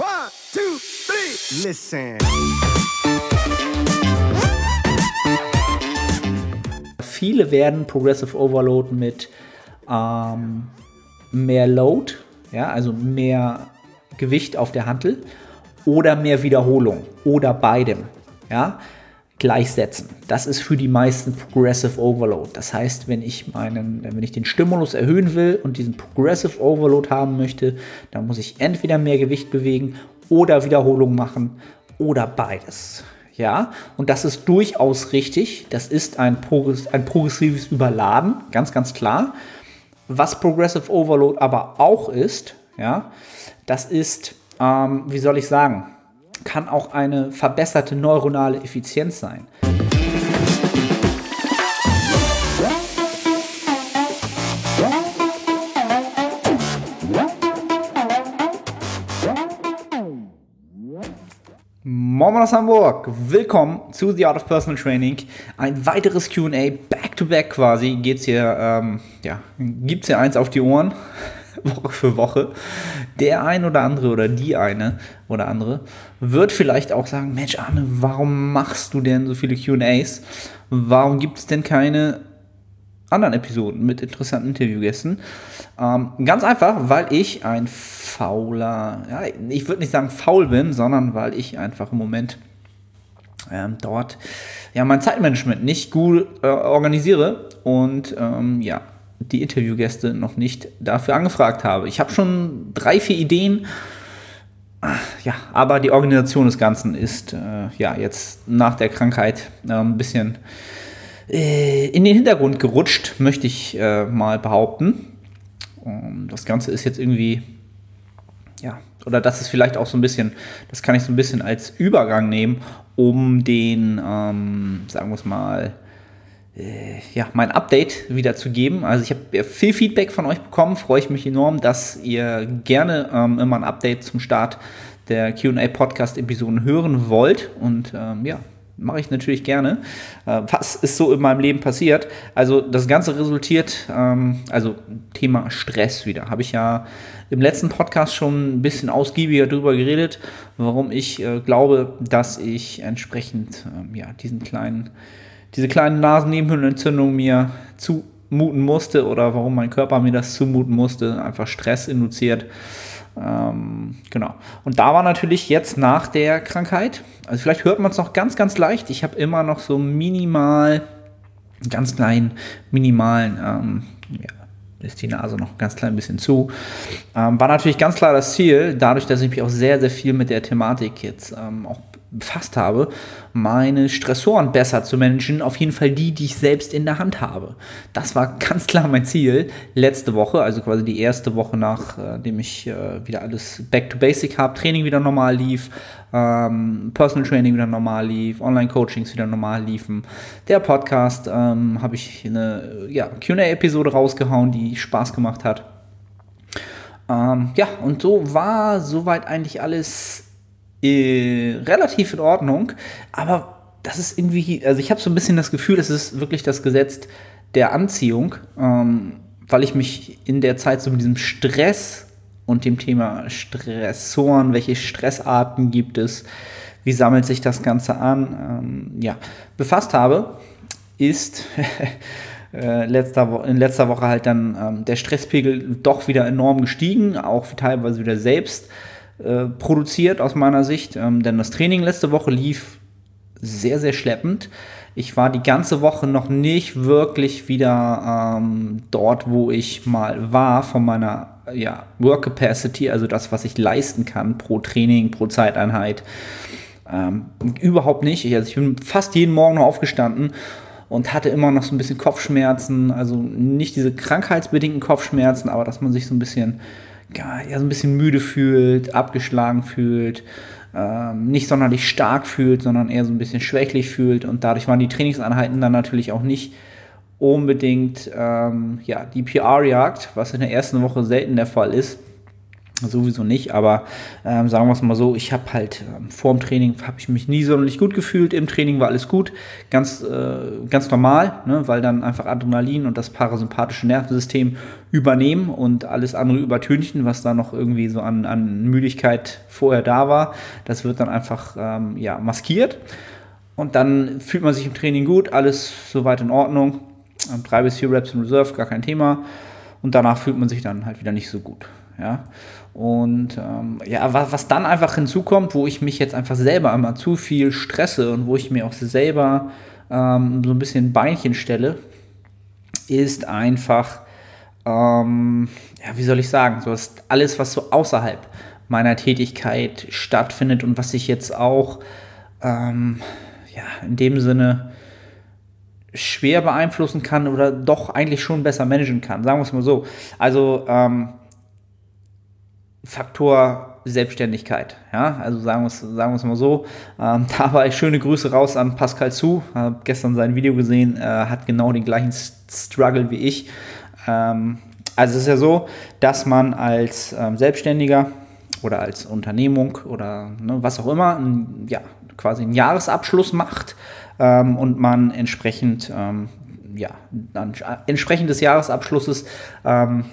One, two, three. Listen. Viele werden Progressive Overload mit ähm, mehr Load, ja, also mehr Gewicht auf der Hantel oder mehr Wiederholung oder beidem, ja, gleichsetzen. Das ist für die meisten Progressive Overload. Das heißt, wenn ich meinen, wenn ich den Stimulus erhöhen will und diesen Progressive Overload haben möchte, dann muss ich entweder mehr Gewicht bewegen oder Wiederholung machen oder beides. Ja, und das ist durchaus richtig. Das ist ein, Progress ein progressives Überladen, ganz, ganz klar. Was Progressive Overload aber auch ist, ja, das ist, ähm, wie soll ich sagen, kann auch eine verbesserte neuronale Effizienz sein. Moin aus Hamburg, willkommen zu The Art of Personal Training. Ein weiteres QA, back to back quasi, geht's hier, ähm, ja, gibt's hier eins auf die Ohren, Woche für Woche. Der ein oder andere oder die eine oder andere wird vielleicht auch sagen: Mensch, Arne, warum machst du denn so viele QAs? Warum gibt es denn keine anderen Episoden mit interessanten Interviewgästen? Ähm, ganz einfach, weil ich ein fauler, ja, ich würde nicht sagen faul bin, sondern weil ich einfach im Moment ähm, dort ja mein Zeitmanagement nicht gut äh, organisiere und ähm, ja die Interviewgäste noch nicht dafür angefragt habe. Ich habe schon drei, vier Ideen. Ja, aber die Organisation des Ganzen ist äh, ja jetzt nach der Krankheit äh, ein bisschen äh, in den Hintergrund gerutscht, möchte ich äh, mal behaupten. Und das Ganze ist jetzt irgendwie, ja, oder das ist vielleicht auch so ein bisschen, das kann ich so ein bisschen als Übergang nehmen, um den, ähm, sagen wir es mal, ja, mein Update wiederzugeben. Also ich habe viel Feedback von euch bekommen, freue ich mich enorm, dass ihr gerne ähm, immer ein Update zum Start der QA-Podcast-Episoden hören wollt. Und ähm, ja, mache ich natürlich gerne. Äh, was ist so in meinem Leben passiert? Also das Ganze resultiert, ähm, also Thema Stress wieder. Habe ich ja im letzten Podcast schon ein bisschen ausgiebiger darüber geredet, warum ich äh, glaube, dass ich entsprechend ähm, ja, diesen kleinen diese kleine Nasennebenhöhlenentzündung mir zumuten musste oder warum mein Körper mir das zumuten musste, einfach Stress induziert. Ähm, genau. Und da war natürlich jetzt nach der Krankheit, also vielleicht hört man es noch ganz, ganz leicht. Ich habe immer noch so minimal, ganz kleinen, minimalen, ähm, ja, ist die Nase noch ganz klein bisschen zu. Ähm, war natürlich ganz klar das Ziel, dadurch, dass ich mich auch sehr, sehr viel mit der Thematik jetzt ähm, auch befasst habe, meine Stressoren besser zu managen, auf jeden Fall die, die ich selbst in der Hand habe. Das war ganz klar mein Ziel letzte Woche, also quasi die erste Woche nachdem äh, ich äh, wieder alles back to basic habe, Training wieder normal lief, ähm, Personal Training wieder normal lief, Online-Coachings wieder normal liefen. Der Podcast ähm, habe ich eine ja, QA-Episode rausgehauen, die Spaß gemacht hat. Ähm, ja, und so war soweit eigentlich alles äh, relativ in Ordnung, aber das ist irgendwie, also ich habe so ein bisschen das Gefühl, es ist wirklich das Gesetz der Anziehung, ähm, weil ich mich in der Zeit so mit diesem Stress und dem Thema Stressoren, welche Stressarten gibt es, wie sammelt sich das Ganze an, ähm, ja, befasst habe, ist äh, letzter in letzter Woche halt dann ähm, der Stresspegel doch wieder enorm gestiegen, auch teilweise wieder selbst äh, produziert aus meiner Sicht, ähm, denn das Training letzte Woche lief sehr, sehr schleppend. Ich war die ganze Woche noch nicht wirklich wieder ähm, dort, wo ich mal war von meiner ja, Work Capacity, also das, was ich leisten kann pro Training, pro Zeiteinheit. Ähm, überhaupt nicht. Ich, also ich bin fast jeden Morgen noch aufgestanden und hatte immer noch so ein bisschen Kopfschmerzen. Also nicht diese krankheitsbedingten Kopfschmerzen, aber dass man sich so ein bisschen ja, so ein bisschen müde fühlt, abgeschlagen fühlt, ähm, nicht sonderlich stark fühlt, sondern eher so ein bisschen schwächlich fühlt. Und dadurch waren die Trainingseinheiten dann natürlich auch nicht unbedingt ähm, ja, die PR-Jagd, was in der ersten Woche selten der Fall ist. Sowieso nicht, aber ähm, sagen wir es mal so, ich habe halt ähm, vor dem Training habe ich mich nie sonderlich gut gefühlt. Im Training war alles gut, ganz, äh, ganz normal, ne, weil dann einfach Adrenalin und das parasympathische Nervensystem übernehmen und alles andere übertünchen, was da noch irgendwie so an, an Müdigkeit vorher da war. Das wird dann einfach ähm, ja, maskiert. Und dann fühlt man sich im Training gut, alles soweit in Ordnung. Ähm, drei bis vier Reps in Reserve, gar kein Thema. Und danach fühlt man sich dann halt wieder nicht so gut. Ja. Und ähm, ja, was, was dann einfach hinzukommt, wo ich mich jetzt einfach selber immer zu viel stresse und wo ich mir auch selber ähm, so ein bisschen Beinchen stelle, ist einfach, ähm, ja, wie soll ich sagen, so ist alles, was so außerhalb meiner Tätigkeit stattfindet und was ich jetzt auch ähm, ja, in dem Sinne schwer beeinflussen kann oder doch eigentlich schon besser managen kann. Sagen wir es mal so. Also ähm, Faktor Selbstständigkeit. Ja, also sagen wir es sagen mal so. Ähm, da war ich schöne Grüße raus an Pascal Zu. Habe gestern sein Video gesehen, äh, hat genau den gleichen Struggle wie ich. Ähm, also es ist ja so, dass man als ähm, Selbstständiger oder als Unternehmung oder ne, was auch immer, ein, ja, quasi einen Jahresabschluss macht ähm, und man entsprechend, ähm, ja, dann, entsprechend des Jahresabschlusses ähm,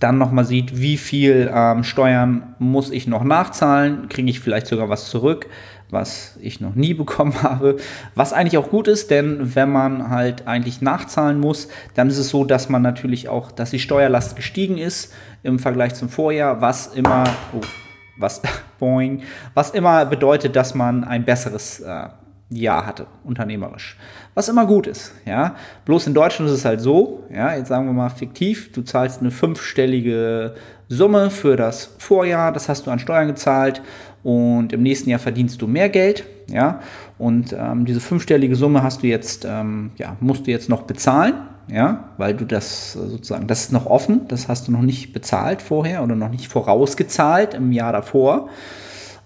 dann nochmal sieht, wie viel ähm, Steuern muss ich noch nachzahlen, kriege ich vielleicht sogar was zurück, was ich noch nie bekommen habe, was eigentlich auch gut ist, denn wenn man halt eigentlich nachzahlen muss, dann ist es so, dass man natürlich auch, dass die Steuerlast gestiegen ist im Vergleich zum Vorjahr, was immer, oh, was, boing, was immer bedeutet, dass man ein besseres äh, Jahr hatte, unternehmerisch. Was immer gut ist, ja. Bloß in Deutschland ist es halt so, ja, jetzt sagen wir mal fiktiv, du zahlst eine fünfstellige Summe für das Vorjahr, das hast du an Steuern gezahlt und im nächsten Jahr verdienst du mehr Geld, ja. Und ähm, diese fünfstellige Summe hast du jetzt, ähm, ja, musst du jetzt noch bezahlen, ja, weil du das sozusagen, das ist noch offen, das hast du noch nicht bezahlt vorher oder noch nicht vorausgezahlt im Jahr davor.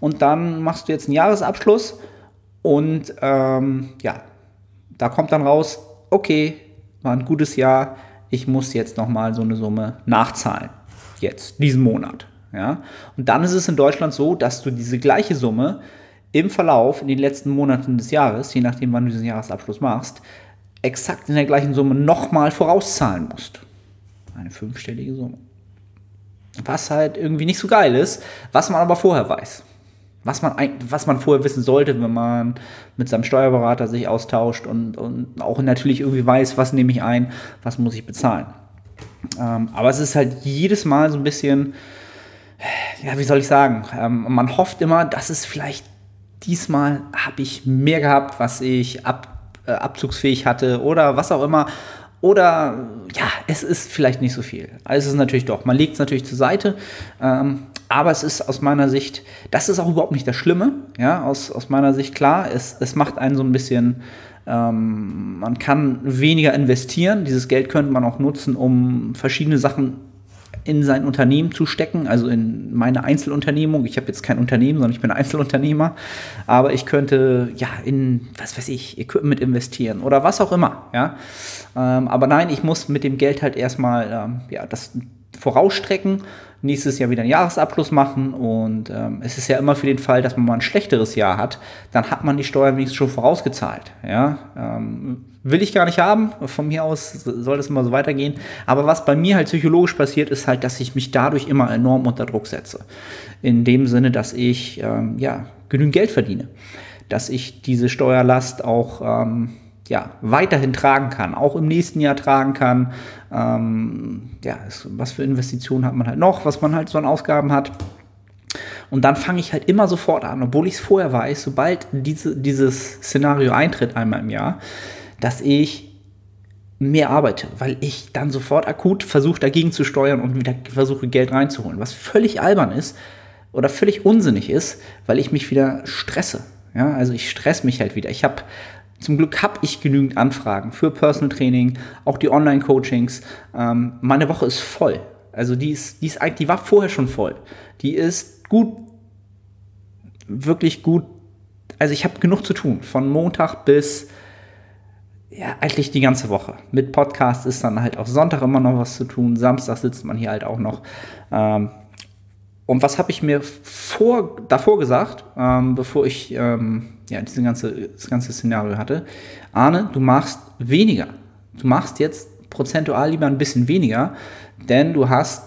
Und dann machst du jetzt einen Jahresabschluss und ähm, ja, da kommt dann raus, okay, war ein gutes Jahr, ich muss jetzt nochmal so eine Summe nachzahlen. Jetzt, diesen Monat. Ja? Und dann ist es in Deutschland so, dass du diese gleiche Summe im Verlauf in den letzten Monaten des Jahres, je nachdem, wann du diesen Jahresabschluss machst, exakt in der gleichen Summe nochmal vorauszahlen musst. Eine fünfstellige Summe. Was halt irgendwie nicht so geil ist, was man aber vorher weiß was man, was man vorher wissen sollte, wenn man mit seinem Steuerberater sich austauscht und, und auch natürlich irgendwie weiß, was nehme ich ein, was muss ich bezahlen. Ähm, aber es ist halt jedes Mal so ein bisschen, ja, wie soll ich sagen, ähm, man hofft immer, dass es vielleicht diesmal habe ich mehr gehabt, was ich ab, äh, abzugsfähig hatte oder was auch immer. Oder ja, es ist vielleicht nicht so viel. Also es ist natürlich doch, man legt es natürlich zur Seite. Ähm, aber es ist aus meiner Sicht, das ist auch überhaupt nicht das Schlimme. Ja, aus, aus meiner Sicht klar, es, es macht einen so ein bisschen, ähm, man kann weniger investieren. Dieses Geld könnte man auch nutzen, um verschiedene Sachen in sein Unternehmen zu stecken, also in meine Einzelunternehmung. Ich habe jetzt kein Unternehmen, sondern ich bin Einzelunternehmer. Aber ich könnte ja in, was weiß ich, Equipment investieren oder was auch immer. Ja? Ähm, aber nein, ich muss mit dem Geld halt erstmal ähm, ja, das vorausstrecken nächstes Jahr wieder einen Jahresabschluss machen und ähm, es ist ja immer für den Fall, dass man mal ein schlechteres Jahr hat, dann hat man die Steuern wenigstens schon vorausgezahlt. Ja? Ähm, will ich gar nicht haben, von mir aus soll das immer so weitergehen, aber was bei mir halt psychologisch passiert, ist halt, dass ich mich dadurch immer enorm unter Druck setze. In dem Sinne, dass ich ähm, ja, genügend Geld verdiene, dass ich diese Steuerlast auch ähm, ja, weiterhin tragen kann, auch im nächsten Jahr tragen kann. Ähm, ja, was für Investitionen hat man halt noch, was man halt so an Ausgaben hat. Und dann fange ich halt immer sofort an, obwohl ich es vorher weiß, sobald diese, dieses Szenario eintritt einmal im Jahr, dass ich mehr arbeite, weil ich dann sofort akut versuche dagegen zu steuern und wieder versuche Geld reinzuholen, was völlig albern ist oder völlig unsinnig ist, weil ich mich wieder stresse. Ja, also ich stress mich halt wieder. Ich habe zum Glück habe ich genügend Anfragen für Personal Training, auch die Online-Coachings. Ähm, meine Woche ist voll. Also die ist, die ist eigentlich, die war vorher schon voll. Die ist gut, wirklich gut. Also ich habe genug zu tun. Von Montag bis ja, eigentlich die ganze Woche. Mit Podcast ist dann halt auch Sonntag immer noch was zu tun. Samstag sitzt man hier halt auch noch. Ähm, Und was habe ich mir vor, davor gesagt, ähm, bevor ich ähm, ja, diese ganze, das ganze Szenario hatte? Arne, du machst weniger. Du machst jetzt prozentual lieber ein bisschen weniger, denn du hast,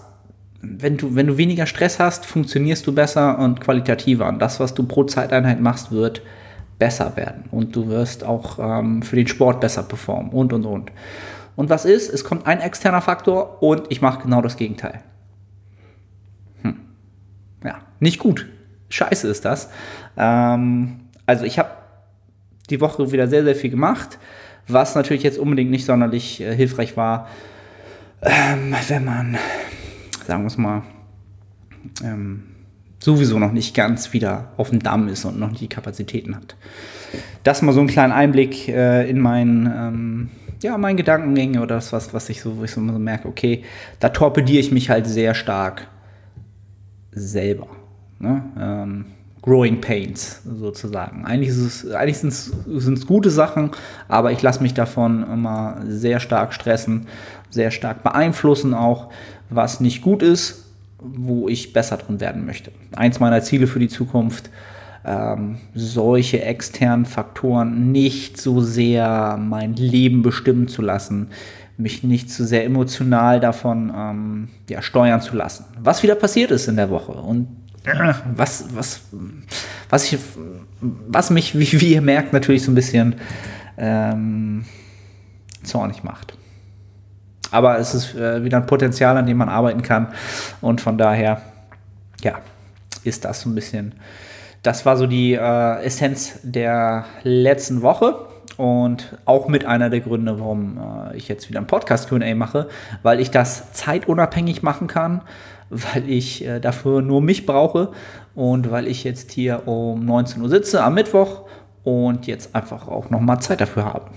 wenn du, wenn du weniger Stress hast, funktionierst du besser und qualitativer. Und das, was du pro Zeiteinheit machst, wird besser werden. Und du wirst auch ähm, für den Sport besser performen und, und, und. Und was ist? Es kommt ein externer Faktor und ich mache genau das Gegenteil. Nicht gut. Scheiße ist das. Ähm, also ich habe die Woche wieder sehr, sehr viel gemacht, was natürlich jetzt unbedingt nicht sonderlich äh, hilfreich war, ähm, wenn man, sagen wir es mal, ähm, sowieso noch nicht ganz wieder auf dem Damm ist und noch nicht die Kapazitäten hat. Das mal so einen kleinen Einblick äh, in meinen, ähm, ja, meinen Gedankengänge oder das, was, was ich so, ich so merke, okay, da torpediere ich mich halt sehr stark selber. Ne? Ähm, Growing Pains sozusagen. Eigentlich, eigentlich sind es gute Sachen, aber ich lasse mich davon immer sehr stark stressen, sehr stark beeinflussen auch, was nicht gut ist, wo ich besser drin werden möchte. Eins meiner Ziele für die Zukunft, ähm, solche externen Faktoren nicht so sehr mein Leben bestimmen zu lassen, mich nicht zu sehr emotional davon ähm, ja, steuern zu lassen. Was wieder passiert ist in der Woche und was, was, was, ich, was mich, wie, wie ihr merkt, natürlich so ein bisschen ähm, zornig macht. Aber es ist äh, wieder ein Potenzial, an dem man arbeiten kann. Und von daher, ja, ist das so ein bisschen. Das war so die äh, Essenz der letzten Woche und auch mit einer der Gründe, warum äh, ich jetzt wieder ein Podcast QA mache, weil ich das zeitunabhängig machen kann, weil ich äh, dafür nur mich brauche und weil ich jetzt hier um 19 Uhr sitze am Mittwoch und jetzt einfach auch nochmal Zeit dafür habe,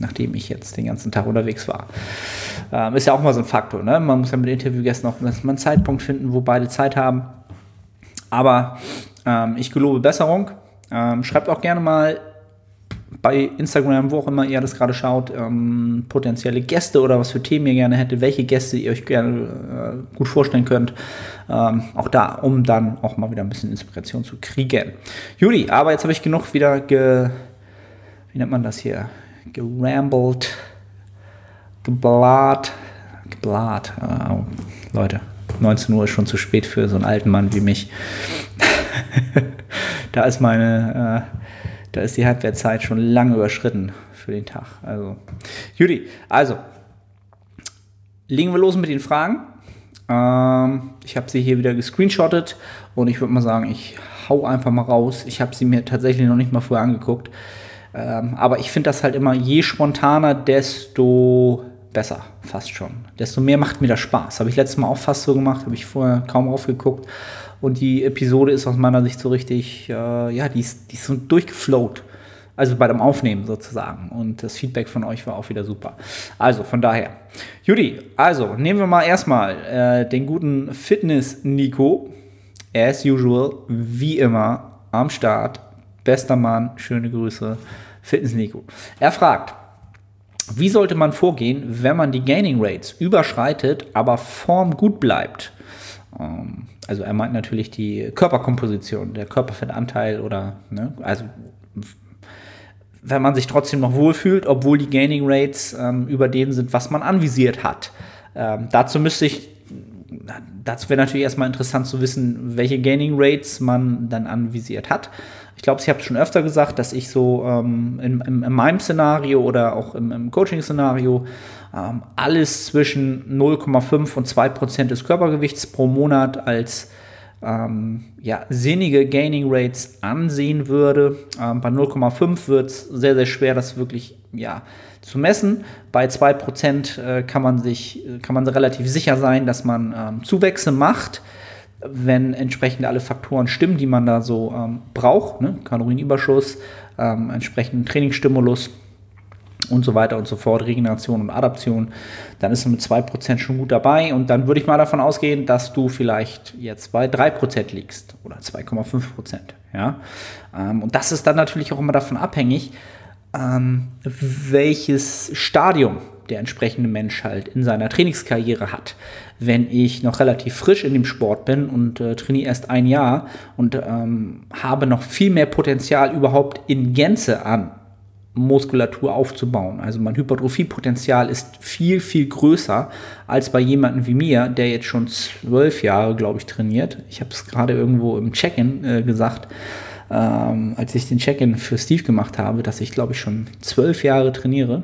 nachdem ich jetzt den ganzen Tag unterwegs war. Ähm, ist ja auch mal so ein Faktor, ne? Man muss ja mit Interviewgästen auch einen Zeitpunkt finden, wo beide Zeit haben. Aber ähm, ich gelobe Besserung. Ähm, schreibt auch gerne mal bei Instagram, wo auch immer ihr das gerade schaut, ähm, potenzielle Gäste oder was für Themen ihr gerne hättet, welche Gäste ihr euch gerne äh, gut vorstellen könnt. Ähm, auch da, um dann auch mal wieder ein bisschen Inspiration zu kriegen. Juli, aber jetzt habe ich genug wieder ge. Wie nennt man das hier? Gerambelt, geblat, geblat. Oh, Leute, 19 Uhr ist schon zu spät für so einen alten Mann wie mich. da ist meine. Äh, da ist die Halbwertszeit schon lange überschritten für den Tag. Also, Judy, also, legen wir los mit den Fragen. Ähm, ich habe sie hier wieder gescreenshottet und ich würde mal sagen, ich hau einfach mal raus. Ich habe sie mir tatsächlich noch nicht mal vorher angeguckt. Ähm, aber ich finde das halt immer, je spontaner, desto besser, fast schon. Desto mehr macht mir das Spaß. Habe ich letztes Mal auch fast so gemacht, habe ich vorher kaum aufgeguckt. Und die Episode ist aus meiner Sicht so richtig, äh, ja, die ist, die ist so durchgeflowt. Also bei dem Aufnehmen sozusagen. Und das Feedback von euch war auch wieder super. Also von daher. Judy, also nehmen wir mal erstmal äh, den guten Fitness-Nico. As usual, wie immer, am Start. Bester Mann, schöne Grüße. Fitness-Nico. Er fragt, wie sollte man vorgehen, wenn man die Gaining Rates überschreitet, aber Form gut bleibt? Ähm, also er meint natürlich die Körperkomposition, der Körperfettanteil oder, ne, also wenn man sich trotzdem noch wohlfühlt, obwohl die Gaining Rates ähm, über denen sind, was man anvisiert hat. Ähm, dazu müsste ich, dazu wäre natürlich erstmal interessant zu wissen, welche Gaining Rates man dann anvisiert hat. Ich glaube, ich habe es schon öfter gesagt, dass ich so ähm, in, in, in, meinem Szenario oder auch im, im Coaching-Szenario ähm, alles zwischen 0,5 und 2 Prozent des Körpergewichts pro Monat als ähm, ja, sinnige Gaining Rates ansehen würde. Ähm, bei 0,5 wird es sehr, sehr schwer, das wirklich ja, zu messen. Bei 2% äh, kann man sich kann man relativ sicher sein, dass man ähm, Zuwächse macht wenn entsprechend alle Faktoren stimmen, die man da so ähm, braucht, ne? Kalorienüberschuss, ähm, entsprechenden Trainingsstimulus und so weiter und so fort, Regeneration und Adaption, dann ist man mit 2% schon gut dabei und dann würde ich mal davon ausgehen, dass du vielleicht jetzt bei 3% liegst oder 2,5%. Ja? Ähm, und das ist dann natürlich auch immer davon abhängig, ähm, welches Stadium der entsprechende Mensch halt in seiner Trainingskarriere hat. Wenn ich noch relativ frisch in dem Sport bin und äh, trainiere erst ein Jahr und ähm, habe noch viel mehr Potenzial überhaupt in Gänze an Muskulatur aufzubauen. Also mein Hypertrophiepotenzial ist viel, viel größer als bei jemandem wie mir, der jetzt schon zwölf Jahre, glaube ich, trainiert. Ich habe es gerade irgendwo im Check-in äh, gesagt, ähm, als ich den Check-in für Steve gemacht habe, dass ich, glaube ich, schon zwölf Jahre trainiere.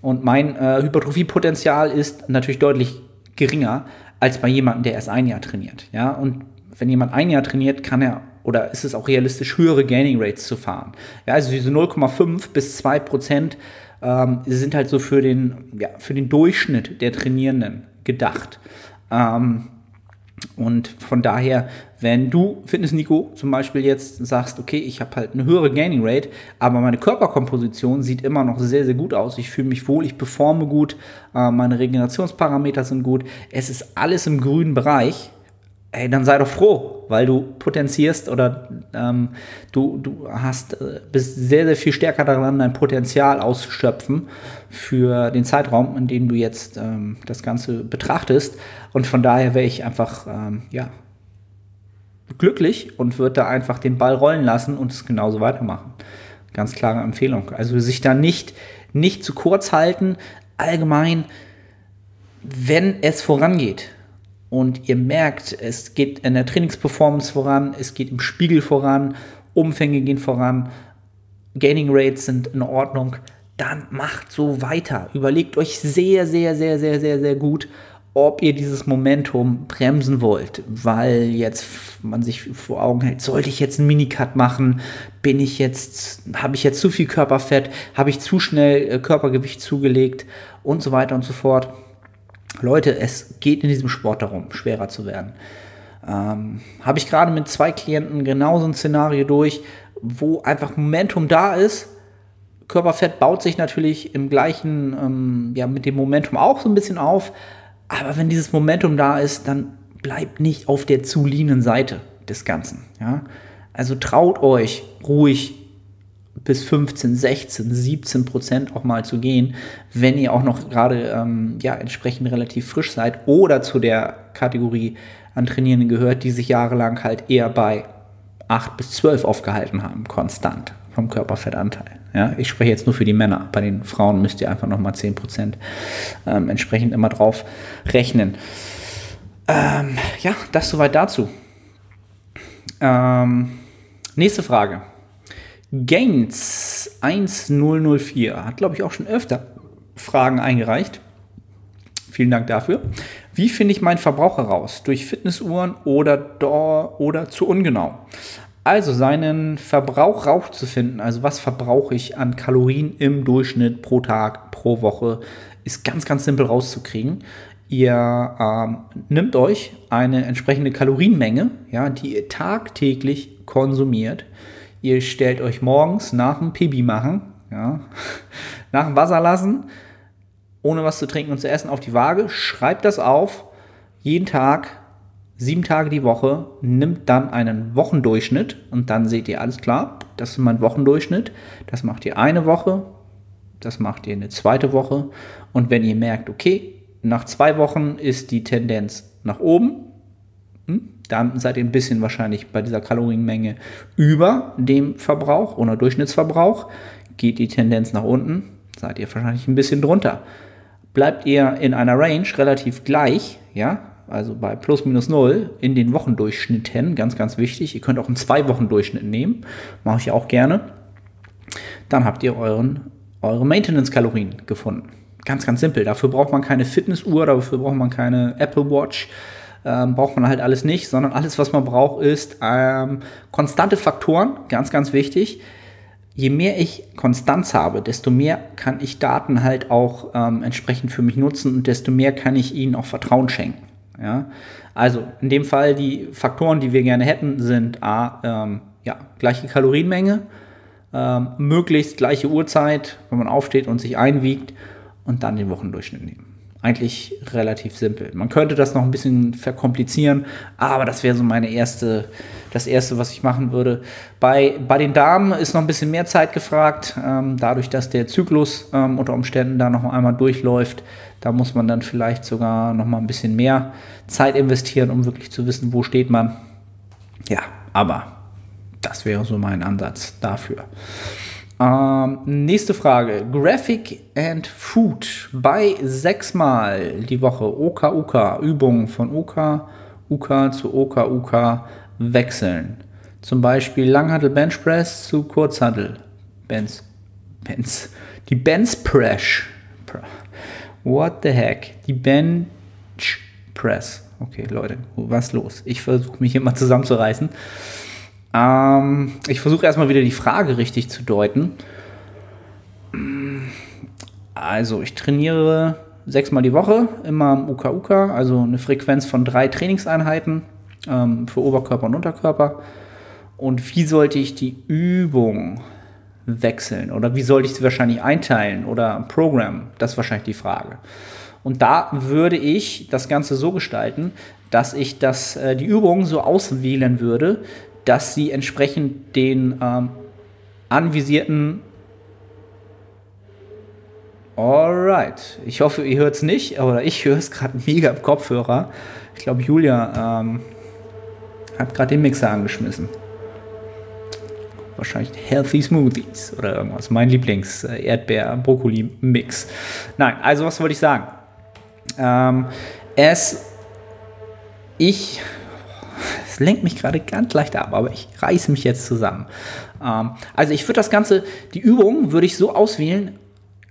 Und mein äh, Hypertrophiepotenzial ist natürlich deutlich geringer als bei jemandem, der erst ein Jahr trainiert. Ja, und wenn jemand ein Jahr trainiert, kann er oder ist es auch realistisch, höhere Gaining Rates zu fahren? Ja, also diese 0,5 bis 2 Prozent ähm, sind halt so für den, ja, für den Durchschnitt der Trainierenden gedacht. Ähm, und von daher, wenn du, Fitness Nico, zum Beispiel jetzt sagst, okay, ich habe halt eine höhere Gaining Rate, aber meine Körperkomposition sieht immer noch sehr, sehr gut aus. Ich fühle mich wohl, ich performe gut, äh, meine Regenerationsparameter sind gut. Es ist alles im grünen Bereich ey, dann sei doch froh, weil du potenzierst oder ähm, du, du hast, äh, bist sehr, sehr viel stärker daran, dein Potenzial auszuschöpfen für den Zeitraum, in dem du jetzt ähm, das Ganze betrachtest. Und von daher wäre ich einfach, ähm, ja, glücklich und würde da einfach den Ball rollen lassen und es genauso weitermachen. Ganz klare Empfehlung. Also sich da nicht, nicht zu kurz halten, allgemein, wenn es vorangeht und ihr merkt, es geht in der Trainingsperformance voran, es geht im Spiegel voran, Umfänge gehen voran, Gaining Rates sind in Ordnung, dann macht so weiter. Überlegt euch sehr, sehr, sehr, sehr, sehr, sehr gut, ob ihr dieses Momentum bremsen wollt, weil jetzt man sich vor Augen hält, sollte ich jetzt einen Minicut machen? Bin ich jetzt, habe ich jetzt zu viel Körperfett? Habe ich zu schnell äh, Körpergewicht zugelegt? Und so weiter und so fort Leute, es geht in diesem Sport darum, schwerer zu werden. Ähm, Habe ich gerade mit zwei Klienten genauso ein Szenario durch, wo einfach Momentum da ist. Körperfett baut sich natürlich im gleichen, ähm, ja, mit dem Momentum auch so ein bisschen auf. Aber wenn dieses Momentum da ist, dann bleibt nicht auf der zu leanen Seite des Ganzen. Ja? Also traut euch ruhig bis 15, 16, 17 Prozent auch mal zu gehen, wenn ihr auch noch gerade ähm, ja, entsprechend relativ frisch seid oder zu der Kategorie an Trainierenden gehört, die sich jahrelang halt eher bei 8 bis 12 aufgehalten haben, konstant vom Körperfettanteil. Ja, ich spreche jetzt nur für die Männer. Bei den Frauen müsst ihr einfach nochmal 10 Prozent ähm, entsprechend immer drauf rechnen. Ähm, ja, das soweit dazu. Ähm, nächste Frage. Gains 1004 hat, glaube ich, auch schon öfter Fragen eingereicht. Vielen Dank dafür. Wie finde ich meinen Verbrauch heraus? Durch Fitnessuhren oder, oder zu ungenau? Also seinen Verbrauch rauszufinden, also was verbrauche ich an Kalorien im Durchschnitt pro Tag, pro Woche, ist ganz, ganz simpel rauszukriegen. Ihr ähm, nimmt euch eine entsprechende Kalorienmenge, ja, die ihr tagtäglich konsumiert Ihr stellt euch morgens nach dem Pibi machen, ja, nach dem Wasser lassen, ohne was zu trinken und zu essen, auf die Waage, schreibt das auf, jeden Tag, sieben Tage die Woche, nimmt dann einen Wochendurchschnitt und dann seht ihr alles klar, das ist mein Wochendurchschnitt, das macht ihr eine Woche, das macht ihr eine zweite Woche und wenn ihr merkt, okay, nach zwei Wochen ist die Tendenz nach oben, hm, dann seid ihr ein bisschen wahrscheinlich bei dieser Kalorienmenge über dem Verbrauch oder Durchschnittsverbrauch. Geht die Tendenz nach unten, seid ihr wahrscheinlich ein bisschen drunter. Bleibt ihr in einer Range relativ gleich, ja, also bei plus minus null in den Wochendurchschnitten, ganz, ganz wichtig. Ihr könnt auch einen zwei Wochen Durchschnitt nehmen, mache ich auch gerne. Dann habt ihr euren, eure Maintenance-Kalorien gefunden. Ganz, ganz simpel. Dafür braucht man keine Fitnessuhr, dafür braucht man keine Apple Watch ähm, braucht man halt alles nicht, sondern alles, was man braucht, ist ähm, konstante Faktoren, ganz, ganz wichtig. Je mehr ich Konstanz habe, desto mehr kann ich Daten halt auch ähm, entsprechend für mich nutzen und desto mehr kann ich ihnen auch Vertrauen schenken. Ja? Also in dem Fall die Faktoren, die wir gerne hätten, sind A, ähm, ja, gleiche Kalorienmenge, ähm, möglichst gleiche Uhrzeit, wenn man aufsteht und sich einwiegt und dann den Wochendurchschnitt nehmen. Eigentlich relativ simpel. Man könnte das noch ein bisschen verkomplizieren, aber das wäre so meine erste, das erste, was ich machen würde. Bei, bei den Damen ist noch ein bisschen mehr Zeit gefragt, ähm, dadurch, dass der Zyklus ähm, unter Umständen da noch einmal durchläuft. Da muss man dann vielleicht sogar noch mal ein bisschen mehr Zeit investieren, um wirklich zu wissen, wo steht man. Ja, aber das wäre so mein Ansatz dafür. Ähm, nächste Frage. Graphic and Food bei sechsmal die Woche. OK, OK. Übungen von OK, UK zu OK, UK wechseln. Zum Beispiel Langhantel Bench Press zu Kurzhantel Bench. Bench. Die Bench Press. What the heck? Die Bench Press. Okay, Leute, was los? Ich versuche mich hier mal zusammenzureißen. Ähm, ich versuche erstmal wieder die Frage richtig zu deuten. Also, ich trainiere sechsmal die Woche, immer im UKUK, also eine Frequenz von drei Trainingseinheiten ähm, für Oberkörper und Unterkörper. Und wie sollte ich die Übung wechseln? Oder wie sollte ich sie wahrscheinlich einteilen oder programmen? Das ist wahrscheinlich die Frage. Und da würde ich das Ganze so gestalten, dass ich das, äh, die Übung so auswählen würde, dass sie entsprechend den ähm, anvisierten Alright. Ich hoffe, ihr hört es nicht, aber ich höre es gerade mega im Kopfhörer. Ich glaube, Julia ähm, hat gerade den Mixer angeschmissen. Wahrscheinlich Healthy Smoothies oder irgendwas. Mein Lieblings-Erdbeer-Brokkoli-Mix. Nein, also was wollte ich sagen? Ähm, es. Ich es lenkt mich gerade ganz leicht ab, aber ich reiße mich jetzt zusammen. Ähm, also ich würde das Ganze, die Übung würde ich so auswählen,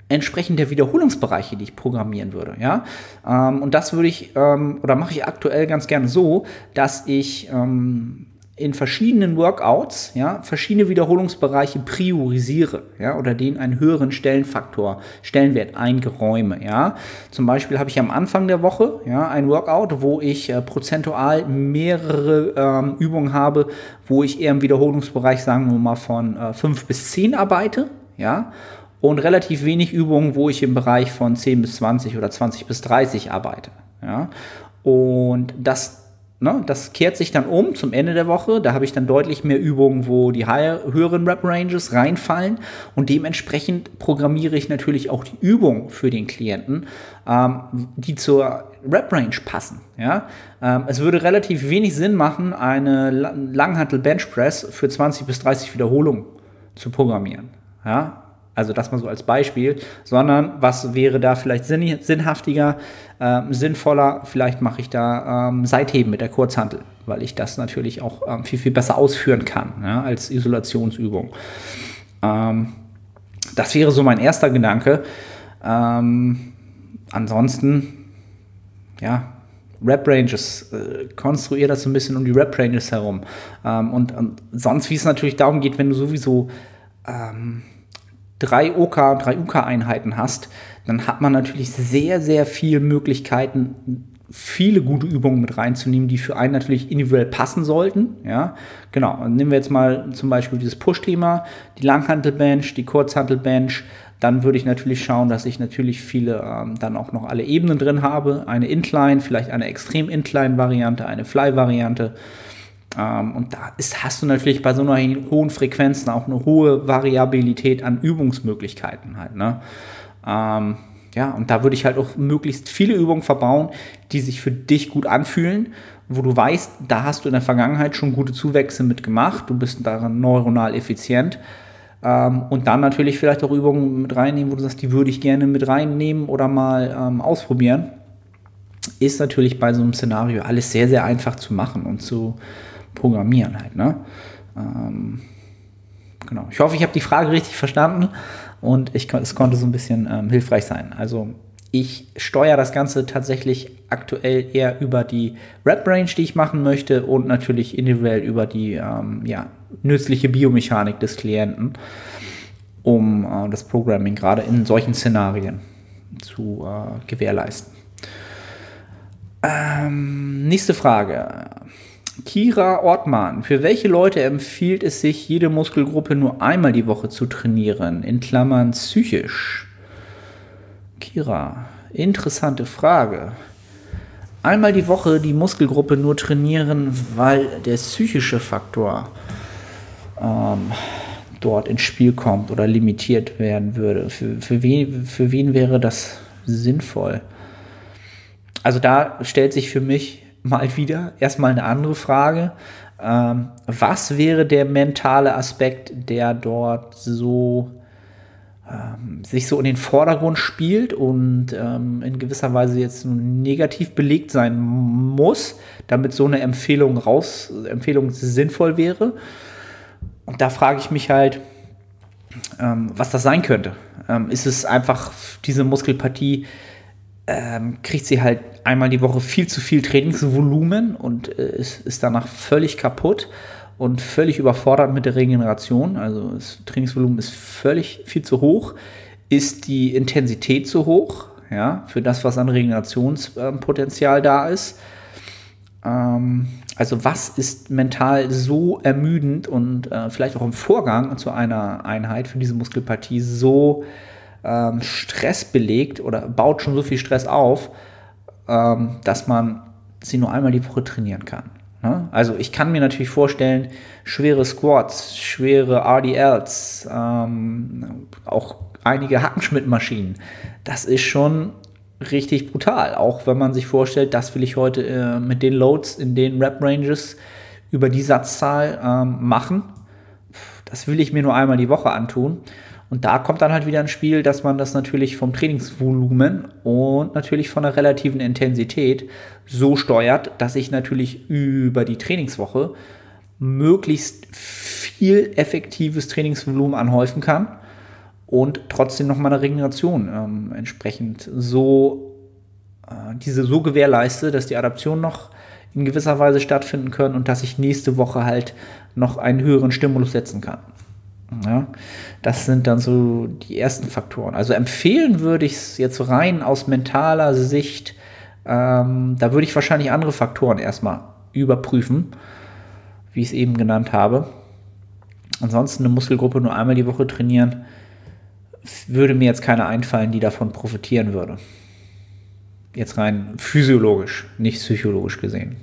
entsprechend der Wiederholungsbereiche, die ich programmieren würde. Ja? Ähm, und das würde ich, ähm, oder mache ich aktuell ganz gerne so, dass ich ähm, in verschiedenen Workouts ja, verschiedene Wiederholungsbereiche priorisiere ja, oder denen einen höheren Stellenfaktor, Stellenwert eingeräume. Ja. Zum Beispiel habe ich am Anfang der Woche ja, ein Workout, wo ich äh, prozentual mehrere ähm, Übungen habe, wo ich eher im Wiederholungsbereich, sagen wir mal, von äh, 5 bis 10 arbeite. Ja, und relativ wenig Übungen, wo ich im Bereich von 10 bis 20 oder 20 bis 30 arbeite. Ja. Und das Ne, das kehrt sich dann um zum Ende der Woche. Da habe ich dann deutlich mehr Übungen, wo die höheren Rep-Ranges reinfallen. Und dementsprechend programmiere ich natürlich auch die Übung für den Klienten, ähm, die zur Rep-Range passen. Ja? Ähm, es würde relativ wenig Sinn machen, eine Langhantel Bench Press für 20 bis 30 Wiederholungen zu programmieren. Ja? Also das mal so als Beispiel, sondern was wäre da vielleicht sinn sinnhaftiger, äh, sinnvoller? Vielleicht mache ich da ähm, Seitheben mit der Kurzhantel, weil ich das natürlich auch ähm, viel, viel besser ausführen kann ja, als Isolationsübung. Ähm, das wäre so mein erster Gedanke. Ähm, ansonsten, ja, Rap-Ranges, äh, konstruiere das so ein bisschen um die Rap-Ranges herum. Ähm, und, und, sonst, wie es natürlich darum geht, wenn du sowieso ähm, drei OK, drei UK-Einheiten hast, dann hat man natürlich sehr, sehr viele Möglichkeiten, viele gute Übungen mit reinzunehmen, die für einen natürlich individuell passen sollten. Ja, genau. Und nehmen wir jetzt mal zum Beispiel dieses Push-Thema, die Langhantelbench, die Kurzhantelbench. Dann würde ich natürlich schauen, dass ich natürlich viele ähm, dann auch noch alle Ebenen drin habe. Eine Incline, vielleicht eine extrem Incline-Variante, eine Fly-Variante. Ähm, und da ist, hast du natürlich bei so einer hohen Frequenz auch eine hohe Variabilität an Übungsmöglichkeiten halt. Ne? Ähm, ja, und da würde ich halt auch möglichst viele Übungen verbauen, die sich für dich gut anfühlen, wo du weißt, da hast du in der Vergangenheit schon gute Zuwächse mitgemacht, du bist daran neuronal effizient. Ähm, und dann natürlich vielleicht auch Übungen mit reinnehmen, wo du sagst, die würde ich gerne mit reinnehmen oder mal ähm, ausprobieren. Ist natürlich bei so einem Szenario alles sehr, sehr einfach zu machen und zu, Programmieren halt. Ne? Ähm, genau. Ich hoffe, ich habe die Frage richtig verstanden und ich, es konnte so ein bisschen ähm, hilfreich sein. Also ich steuere das Ganze tatsächlich aktuell eher über die Rep-Range, die ich machen möchte und natürlich individuell über die ähm, ja, nützliche Biomechanik des Klienten, um äh, das Programming gerade in solchen Szenarien zu äh, gewährleisten. Ähm, nächste Frage. Kira Ortmann, für welche Leute empfiehlt es sich, jede Muskelgruppe nur einmal die Woche zu trainieren? In Klammern psychisch. Kira, interessante Frage. Einmal die Woche die Muskelgruppe nur trainieren, weil der psychische Faktor ähm, dort ins Spiel kommt oder limitiert werden würde. Für, für, wen, für wen wäre das sinnvoll? Also da stellt sich für mich mal wieder erstmal eine andere Frage. Ähm, was wäre der mentale Aspekt, der dort so ähm, sich so in den Vordergrund spielt und ähm, in gewisser Weise jetzt negativ belegt sein muss, damit so eine Empfehlung raus, Empfehlung sinnvoll wäre? Und da frage ich mich halt, ähm, was das sein könnte. Ähm, ist es einfach diese Muskelpartie, ähm, kriegt sie halt einmal die Woche viel zu viel Trainingsvolumen und äh, ist, ist danach völlig kaputt und völlig überfordert mit der Regeneration. Also das Trainingsvolumen ist völlig viel zu hoch. Ist die Intensität zu hoch, ja, für das, was an Regenerationspotenzial da ist. Ähm, also was ist mental so ermüdend und äh, vielleicht auch im Vorgang zu einer Einheit für diese Muskelpartie so ähm, stressbelegt oder baut schon so viel Stress auf, ähm, dass man sie nur einmal die Woche trainieren kann. Ne? Also ich kann mir natürlich vorstellen, schwere Squats, schwere RDLs, ähm, auch einige Hackenschmidt-Maschinen, das ist schon richtig brutal. Auch wenn man sich vorstellt, das will ich heute äh, mit den Loads in den Rep-Ranges über die Satzzahl ähm, machen. Das will ich mir nur einmal die Woche antun. Und da kommt dann halt wieder ins Spiel, dass man das natürlich vom Trainingsvolumen und natürlich von der relativen Intensität so steuert, dass ich natürlich über die Trainingswoche möglichst viel effektives Trainingsvolumen anhäufen kann und trotzdem noch meine Regeneration ähm, entsprechend so äh, diese so gewährleiste, dass die Adaptionen noch in gewisser Weise stattfinden können und dass ich nächste Woche halt noch einen höheren Stimulus setzen kann. Ja, das sind dann so die ersten Faktoren. Also empfehlen würde ich es jetzt rein aus mentaler Sicht. Ähm, da würde ich wahrscheinlich andere Faktoren erstmal überprüfen, wie ich es eben genannt habe. Ansonsten eine Muskelgruppe nur einmal die Woche trainieren, würde mir jetzt keine einfallen, die davon profitieren würde. Jetzt rein physiologisch, nicht psychologisch gesehen.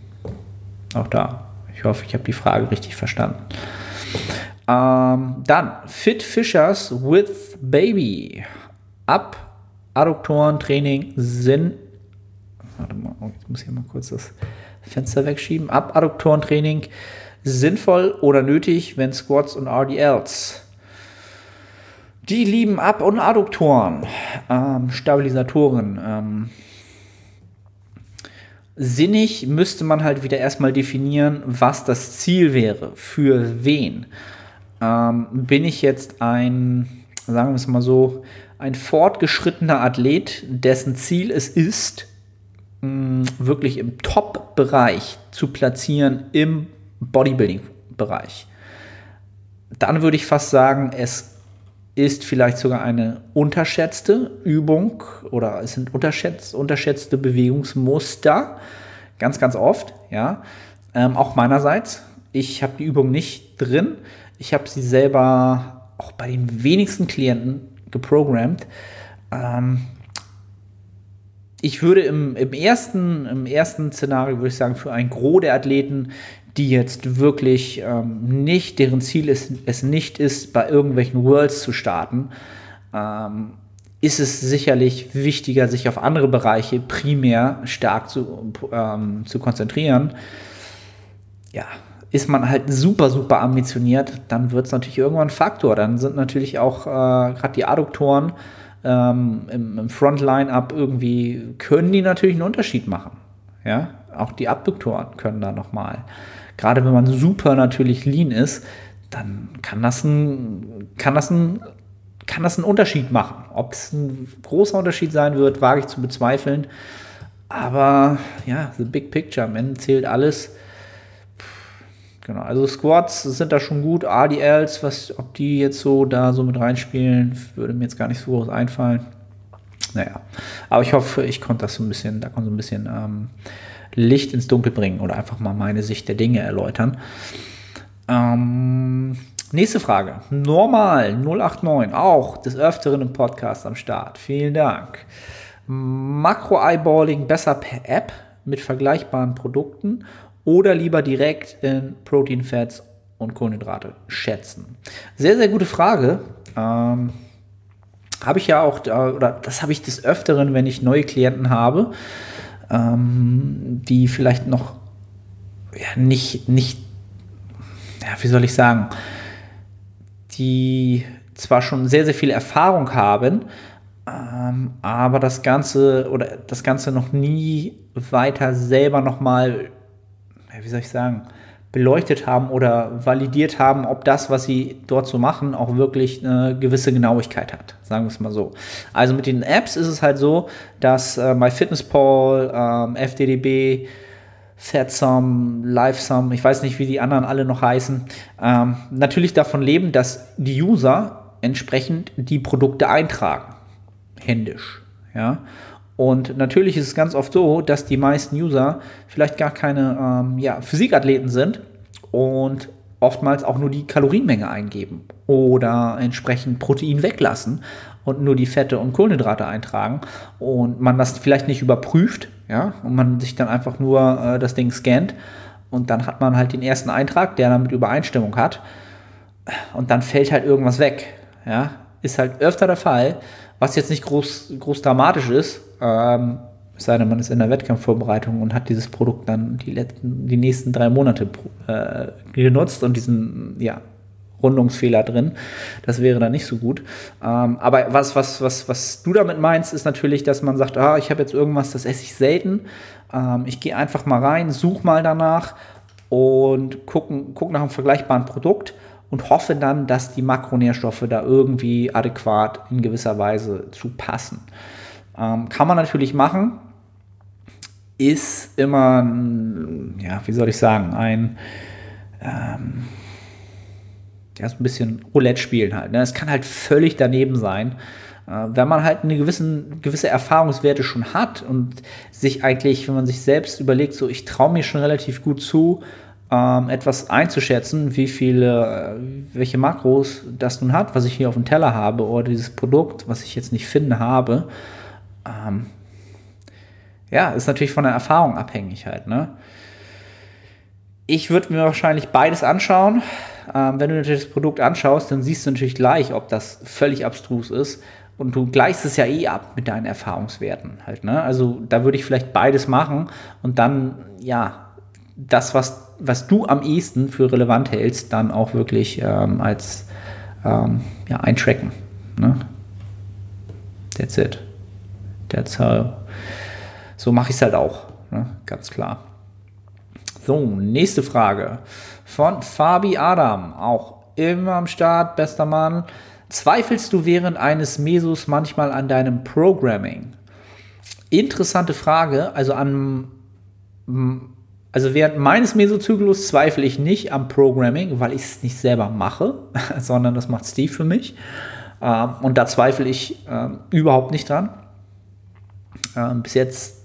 Auch da. Ich hoffe, ich habe die Frage richtig verstanden. Ähm, dann Fit Fishers with Baby. Ab Adduktoren Training sind. Warte mal, oh, ich muss hier mal kurz das Fenster wegschieben. Ab Adduktoren Training sinnvoll oder nötig, wenn Squats und RDLs. Die lieben Ab- und Adduktoren, ähm, Stabilisatoren. Ähm, sinnig müsste man halt wieder erstmal definieren, was das Ziel wäre, für wen ähm, bin ich jetzt ein, sagen wir es mal so, ein fortgeschrittener Athlet, dessen Ziel es ist, mh, wirklich im Top-Bereich zu platzieren im Bodybuilding-Bereich. Dann würde ich fast sagen, es ist vielleicht sogar eine unterschätzte Übung oder es sind unterschätzt, unterschätzte Bewegungsmuster. Ganz, ganz oft, ja. Ähm, auch meinerseits. Ich habe die Übung nicht drin. Ich habe sie selber auch bei den wenigsten Klienten geprogrammt. Ähm, ich würde im, im, ersten, im ersten Szenario, würde ich sagen, für ein Gros der Athleten, die jetzt wirklich ähm, nicht, deren Ziel ist, es nicht ist, bei irgendwelchen Worlds zu starten, ähm, ist es sicherlich wichtiger, sich auf andere Bereiche primär stark zu, ähm, zu konzentrieren. Ja, ist man halt super, super ambitioniert, dann wird es natürlich irgendwann ein Faktor. Dann sind natürlich auch äh, gerade die Adduktoren ähm, im, im Front-Line-Up irgendwie, können die natürlich einen Unterschied machen. Ja, auch die Abduktoren können da nochmal. Gerade wenn man super natürlich lean ist, dann kann das ein, kann das ein, kann das einen Unterschied machen. Ob es ein großer Unterschied sein wird, wage ich zu bezweifeln. Aber ja, the big picture, am Ende zählt alles. Genau, also Squats sind da schon gut. ADLs, was, ob die jetzt so da so mit reinspielen, würde mir jetzt gar nicht so groß einfallen. Naja, aber ich hoffe, ich konnte das so ein bisschen, da konnte so ein bisschen ähm, Licht ins Dunkel bringen oder einfach mal meine Sicht der Dinge erläutern. Ähm, nächste Frage. Normal 089, auch des Öfteren im Podcast am Start. Vielen Dank. Makro-Eyeballing besser per App mit vergleichbaren Produkten oder lieber direkt in Protein, Fats und Kohlenhydrate schätzen? Sehr, sehr gute Frage. Ähm, habe ich ja auch, oder das habe ich des Öfteren, wenn ich neue Klienten habe, ähm, die vielleicht noch ja, nicht, nicht, ja, wie soll ich sagen, die zwar schon sehr, sehr viel Erfahrung haben, ähm, aber das Ganze oder das Ganze noch nie weiter selber nochmal, wie soll ich sagen, beleuchtet haben oder validiert haben, ob das, was sie dort so machen, auch wirklich eine gewisse Genauigkeit hat. Sagen wir es mal so. Also mit den Apps ist es halt so, dass äh, MyFitnessPal, ähm, FDDB, FatSum, LiveSum, ich weiß nicht, wie die anderen alle noch heißen, ähm, natürlich davon leben, dass die User entsprechend die Produkte eintragen. Händisch. Ja. Und natürlich ist es ganz oft so, dass die meisten User vielleicht gar keine ähm, ja, Physikathleten sind und oftmals auch nur die Kalorienmenge eingeben oder entsprechend Protein weglassen und nur die Fette und Kohlenhydrate eintragen und man das vielleicht nicht überprüft, ja, und man sich dann einfach nur äh, das Ding scannt und dann hat man halt den ersten Eintrag, der damit Übereinstimmung hat und dann fällt halt irgendwas weg, ja, ist halt öfter der Fall, was jetzt nicht groß, groß dramatisch ist, ähm, sei denn, man ist in der Wettkampfvorbereitung und hat dieses Produkt dann die, letzten, die nächsten drei Monate äh, genutzt und diesen ja, Rundungsfehler drin. Das wäre dann nicht so gut. Ähm, aber was, was, was, was du damit meinst, ist natürlich, dass man sagt, ah, ich habe jetzt irgendwas, das esse ich selten. Ähm, ich gehe einfach mal rein, suche mal danach und gucke guck nach einem vergleichbaren Produkt und hoffe dann, dass die Makronährstoffe da irgendwie adäquat in gewisser Weise zu passen. Ähm, kann man natürlich machen. Ist immer, ja, wie soll ich sagen, ein, ähm, ja, so ein bisschen Roulette spielen halt. Ne? Es kann halt völlig daneben sein. Äh, wenn man halt eine gewissen, gewisse Erfahrungswerte schon hat und sich eigentlich, wenn man sich selbst überlegt, so ich traue mir schon relativ gut zu, ähm, etwas einzuschätzen, wie viele, äh, welche Makros das nun hat, was ich hier auf dem Teller habe oder dieses Produkt, was ich jetzt nicht finde, habe, ähm, ja, ist natürlich von der Erfahrung abhängig halt, ne? Ich würde mir wahrscheinlich beides anschauen. Ähm, wenn du natürlich das Produkt anschaust, dann siehst du natürlich gleich, ob das völlig abstrus ist. Und du gleichst es ja eh ab mit deinen Erfahrungswerten halt, ne? Also da würde ich vielleicht beides machen und dann, ja, das, was, was du am ehesten für relevant hältst, dann auch wirklich ähm, als ähm, ja, eintracken. Ne? That's it. That's. So mache ich es halt auch. Ne? Ganz klar. So, nächste Frage. Von Fabi Adam. Auch immer am Start, bester Mann. Zweifelst du während eines Mesos manchmal an deinem Programming? Interessante Frage. Also an also während meines Mesozyklus zweifle ich nicht am Programming, weil ich es nicht selber mache, sondern das macht Steve für mich. Ähm, und da zweifle ich ähm, überhaupt nicht dran ähm, bis jetzt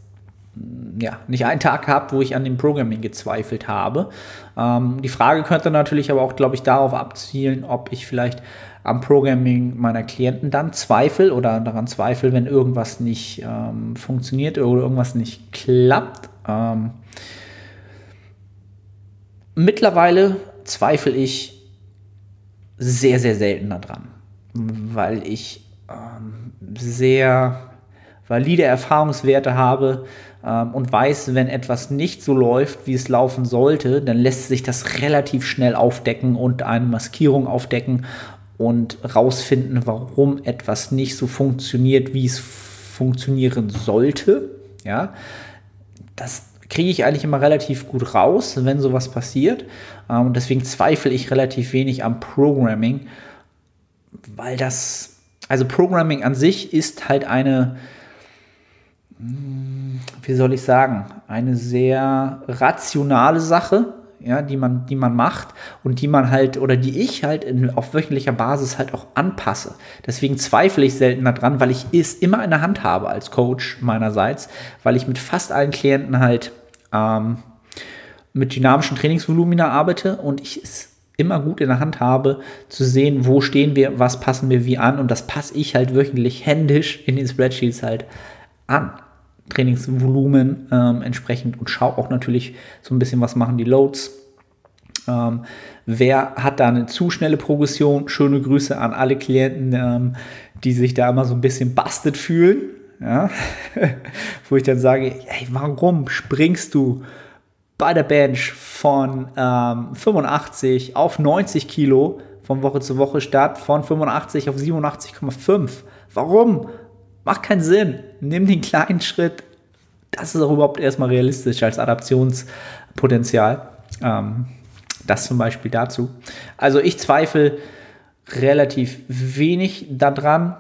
mm, ja, nicht einen Tag gehabt, wo ich an dem Programming gezweifelt habe. Ähm, die Frage könnte natürlich aber auch, glaube ich, darauf abzielen, ob ich vielleicht am Programming meiner Klienten dann zweifle oder daran zweifle, wenn irgendwas nicht ähm, funktioniert oder irgendwas nicht klappt. Ähm, mittlerweile zweifle ich sehr, sehr selten daran, weil ich ähm, sehr valide Erfahrungswerte habe ähm, und weiß, wenn etwas nicht so läuft, wie es laufen sollte, dann lässt sich das relativ schnell aufdecken und eine Maskierung aufdecken und rausfinden, warum etwas nicht so funktioniert, wie es funktionieren sollte. Ja, das kriege ich eigentlich immer relativ gut raus, wenn sowas passiert. Ähm, und deswegen zweifle ich relativ wenig am Programming, weil das, also Programming an sich ist halt eine wie soll ich sagen, eine sehr rationale Sache, ja, die man, die man macht und die man halt oder die ich halt in, auf wöchentlicher Basis halt auch anpasse. Deswegen zweifle ich selten daran, weil ich es immer in der Hand habe als Coach meinerseits, weil ich mit fast allen Klienten halt ähm, mit dynamischen Trainingsvolumina arbeite und ich es immer gut in der Hand habe, zu sehen, wo stehen wir, was passen wir wie an und das passe ich halt wöchentlich händisch in den Spreadsheets halt an. Trainingsvolumen ähm, entsprechend und schaue auch natürlich so ein bisschen, was machen die Loads. Ähm, wer hat da eine zu schnelle Progression? Schöne Grüße an alle Klienten, ähm, die sich da immer so ein bisschen bastet fühlen. Ja? Wo ich dann sage, hey, warum springst du bei der Bench von 85 ähm, auf 90 Kilo von Woche zu Woche statt von 85 auf 87,5? Warum? Macht keinen Sinn. Nimm den kleinen Schritt. Das ist auch überhaupt erstmal realistisch als Adaptionspotenzial. Ähm, das zum Beispiel dazu. Also ich zweifle relativ wenig daran,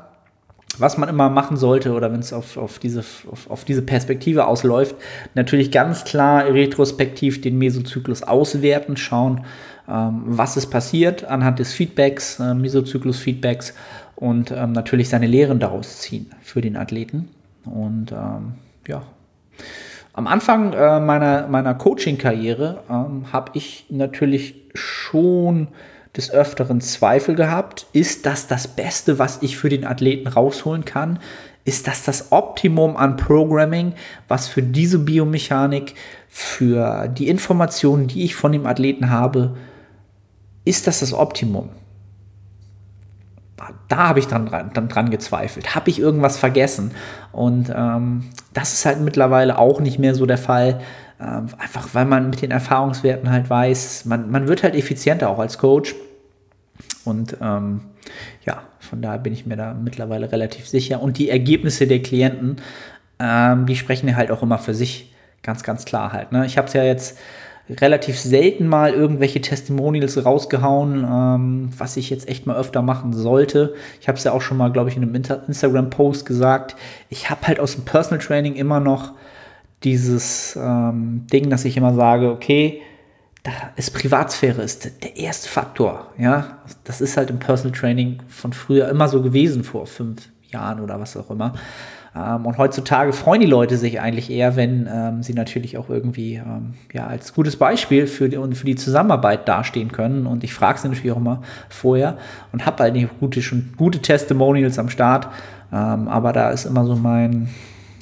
was man immer machen sollte oder wenn es auf, auf, diese, auf, auf diese Perspektive ausläuft. Natürlich ganz klar retrospektiv den Mesozyklus auswerten, schauen, ähm, was ist passiert anhand des Feedbacks, äh, Mesozyklus-Feedbacks und ähm, natürlich seine Lehren daraus ziehen für den Athleten. Und ähm, ja, am Anfang äh, meiner, meiner Coaching-Karriere ähm, habe ich natürlich schon des Öfteren Zweifel gehabt. Ist das das Beste, was ich für den Athleten rausholen kann? Ist das das Optimum an Programming, was für diese Biomechanik, für die Informationen, die ich von dem Athleten habe, ist das das Optimum? Da habe ich dann, dann dran gezweifelt. Habe ich irgendwas vergessen? Und ähm, das ist halt mittlerweile auch nicht mehr so der Fall. Ähm, einfach weil man mit den Erfahrungswerten halt weiß, man, man wird halt effizienter auch als Coach. Und ähm, ja, von daher bin ich mir da mittlerweile relativ sicher. Und die Ergebnisse der Klienten, ähm, die sprechen ja halt auch immer für sich ganz, ganz klar halt. Ne? Ich habe es ja jetzt relativ selten mal irgendwelche Testimonials rausgehauen, ähm, was ich jetzt echt mal öfter machen sollte. Ich habe es ja auch schon mal, glaube ich, in einem Instagram-Post gesagt. Ich habe halt aus dem Personal Training immer noch dieses ähm, Ding, dass ich immer sage, okay, da ist Privatsphäre ist der erste Faktor. Ja, das ist halt im Personal Training von früher immer so gewesen vor fünf Jahren oder was auch immer. Ähm, und heutzutage freuen die Leute sich eigentlich eher, wenn ähm, sie natürlich auch irgendwie ähm, ja, als gutes Beispiel für die, für die Zusammenarbeit dastehen können. Und ich frage sie natürlich auch immer vorher und habe halt nicht gute, schon gute Testimonials am Start. Ähm, aber da ist immer so mein,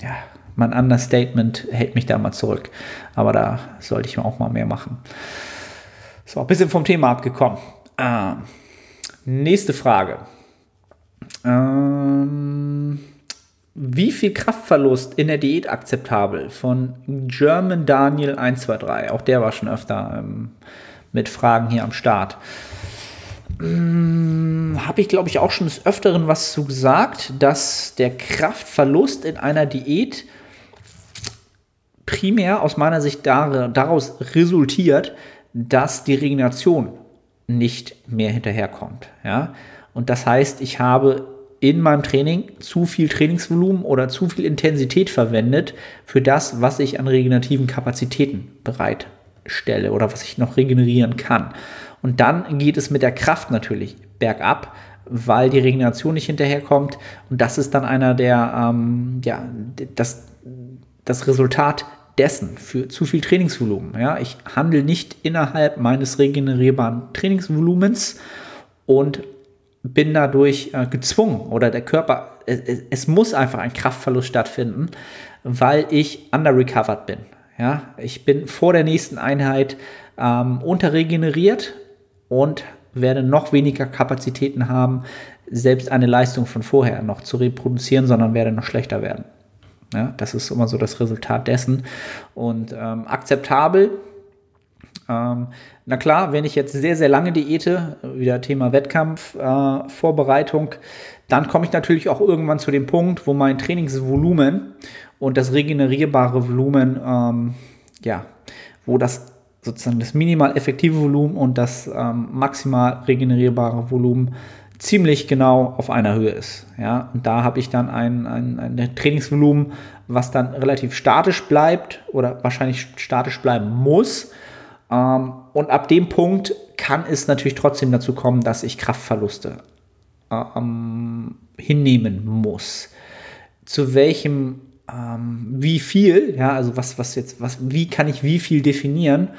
ja, mein Understatement hält mich da mal zurück. Aber da sollte ich auch mal mehr machen. So, ein bisschen vom Thema abgekommen. Ähm, nächste Frage. Ähm, wie viel Kraftverlust in der Diät akzeptabel? Von German Daniel 123. Auch der war schon öfter ähm, mit Fragen hier am Start. Hm, Habe ich, glaube ich, auch schon des Öfteren was zu gesagt, dass der Kraftverlust in einer Diät primär aus meiner Sicht daraus resultiert, dass die Regeneration nicht mehr hinterherkommt. Ja? Und das heißt, ich habe in meinem Training zu viel Trainingsvolumen oder zu viel Intensität verwendet für das, was ich an regenerativen Kapazitäten bereitstelle oder was ich noch regenerieren kann. Und dann geht es mit der Kraft natürlich bergab, weil die Regeneration nicht hinterherkommt. Und das ist dann einer der, ähm, ja, das, das Resultat dessen für zu viel Trainingsvolumen. Ja, ich handle nicht innerhalb meines regenerierbaren Trainingsvolumens und bin dadurch äh, gezwungen oder der Körper, es, es, muss einfach ein Kraftverlust stattfinden, weil ich underrecovered bin. Ja, ich bin vor der nächsten Einheit ähm, unterregeneriert und werde noch weniger Kapazitäten haben, selbst eine Leistung von vorher noch zu reproduzieren, sondern werde noch schlechter werden. Ja, das ist immer so das Resultat dessen. Und ähm, akzeptabel ähm, na klar, wenn ich jetzt sehr, sehr lange diete, wieder Thema Wettkampf, äh, Vorbereitung, dann komme ich natürlich auch irgendwann zu dem Punkt, wo mein Trainingsvolumen und das regenerierbare Volumen, ähm, ja, wo das sozusagen das minimal effektive Volumen und das ähm, maximal regenerierbare Volumen ziemlich genau auf einer Höhe ist. Ja, und da habe ich dann ein, ein, ein Trainingsvolumen, was dann relativ statisch bleibt oder wahrscheinlich statisch bleiben muss und ab dem Punkt kann es natürlich trotzdem dazu kommen, dass ich Kraftverluste ähm, hinnehmen muss. Zu welchem, ähm, wie viel, ja, also was, was jetzt, was, wie kann ich wie viel definieren,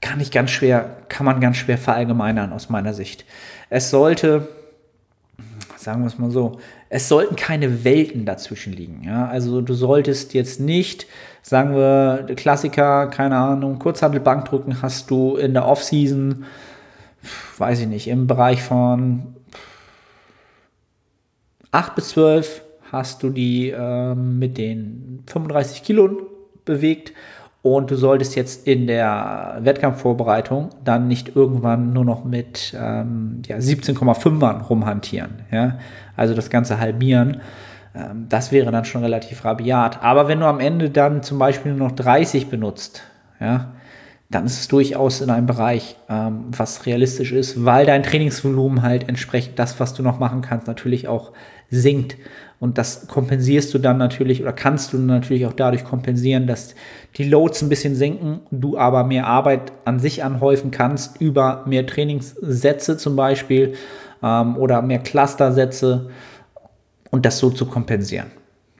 kann ich ganz schwer, kann man ganz schwer verallgemeinern aus meiner Sicht. Es sollte, sagen wir es mal so, es sollten keine Welten dazwischen liegen. Ja? Also du solltest jetzt nicht, sagen wir, Klassiker, keine Ahnung, Kurzhandelbankdrücken hast du in der Offseason, weiß ich nicht, im Bereich von 8 bis 12 hast du die äh, mit den 35 Kilo bewegt und du solltest jetzt in der Wettkampfvorbereitung dann nicht irgendwann nur noch mit ähm, ja, 17,5ern rumhantieren. Ja? Also das Ganze halbieren. Ähm, das wäre dann schon relativ rabiat. Aber wenn du am Ende dann zum Beispiel nur noch 30 benutzt, ja, dann ist es durchaus in einem Bereich, ähm, was realistisch ist, weil dein Trainingsvolumen halt entsprechend das, was du noch machen kannst, natürlich auch sinkt. Und das kompensierst du dann natürlich oder kannst du natürlich auch dadurch kompensieren, dass die Loads ein bisschen sinken, du aber mehr Arbeit an sich anhäufen kannst über mehr Trainingssätze zum Beispiel ähm, oder mehr Clustersätze und das so zu kompensieren.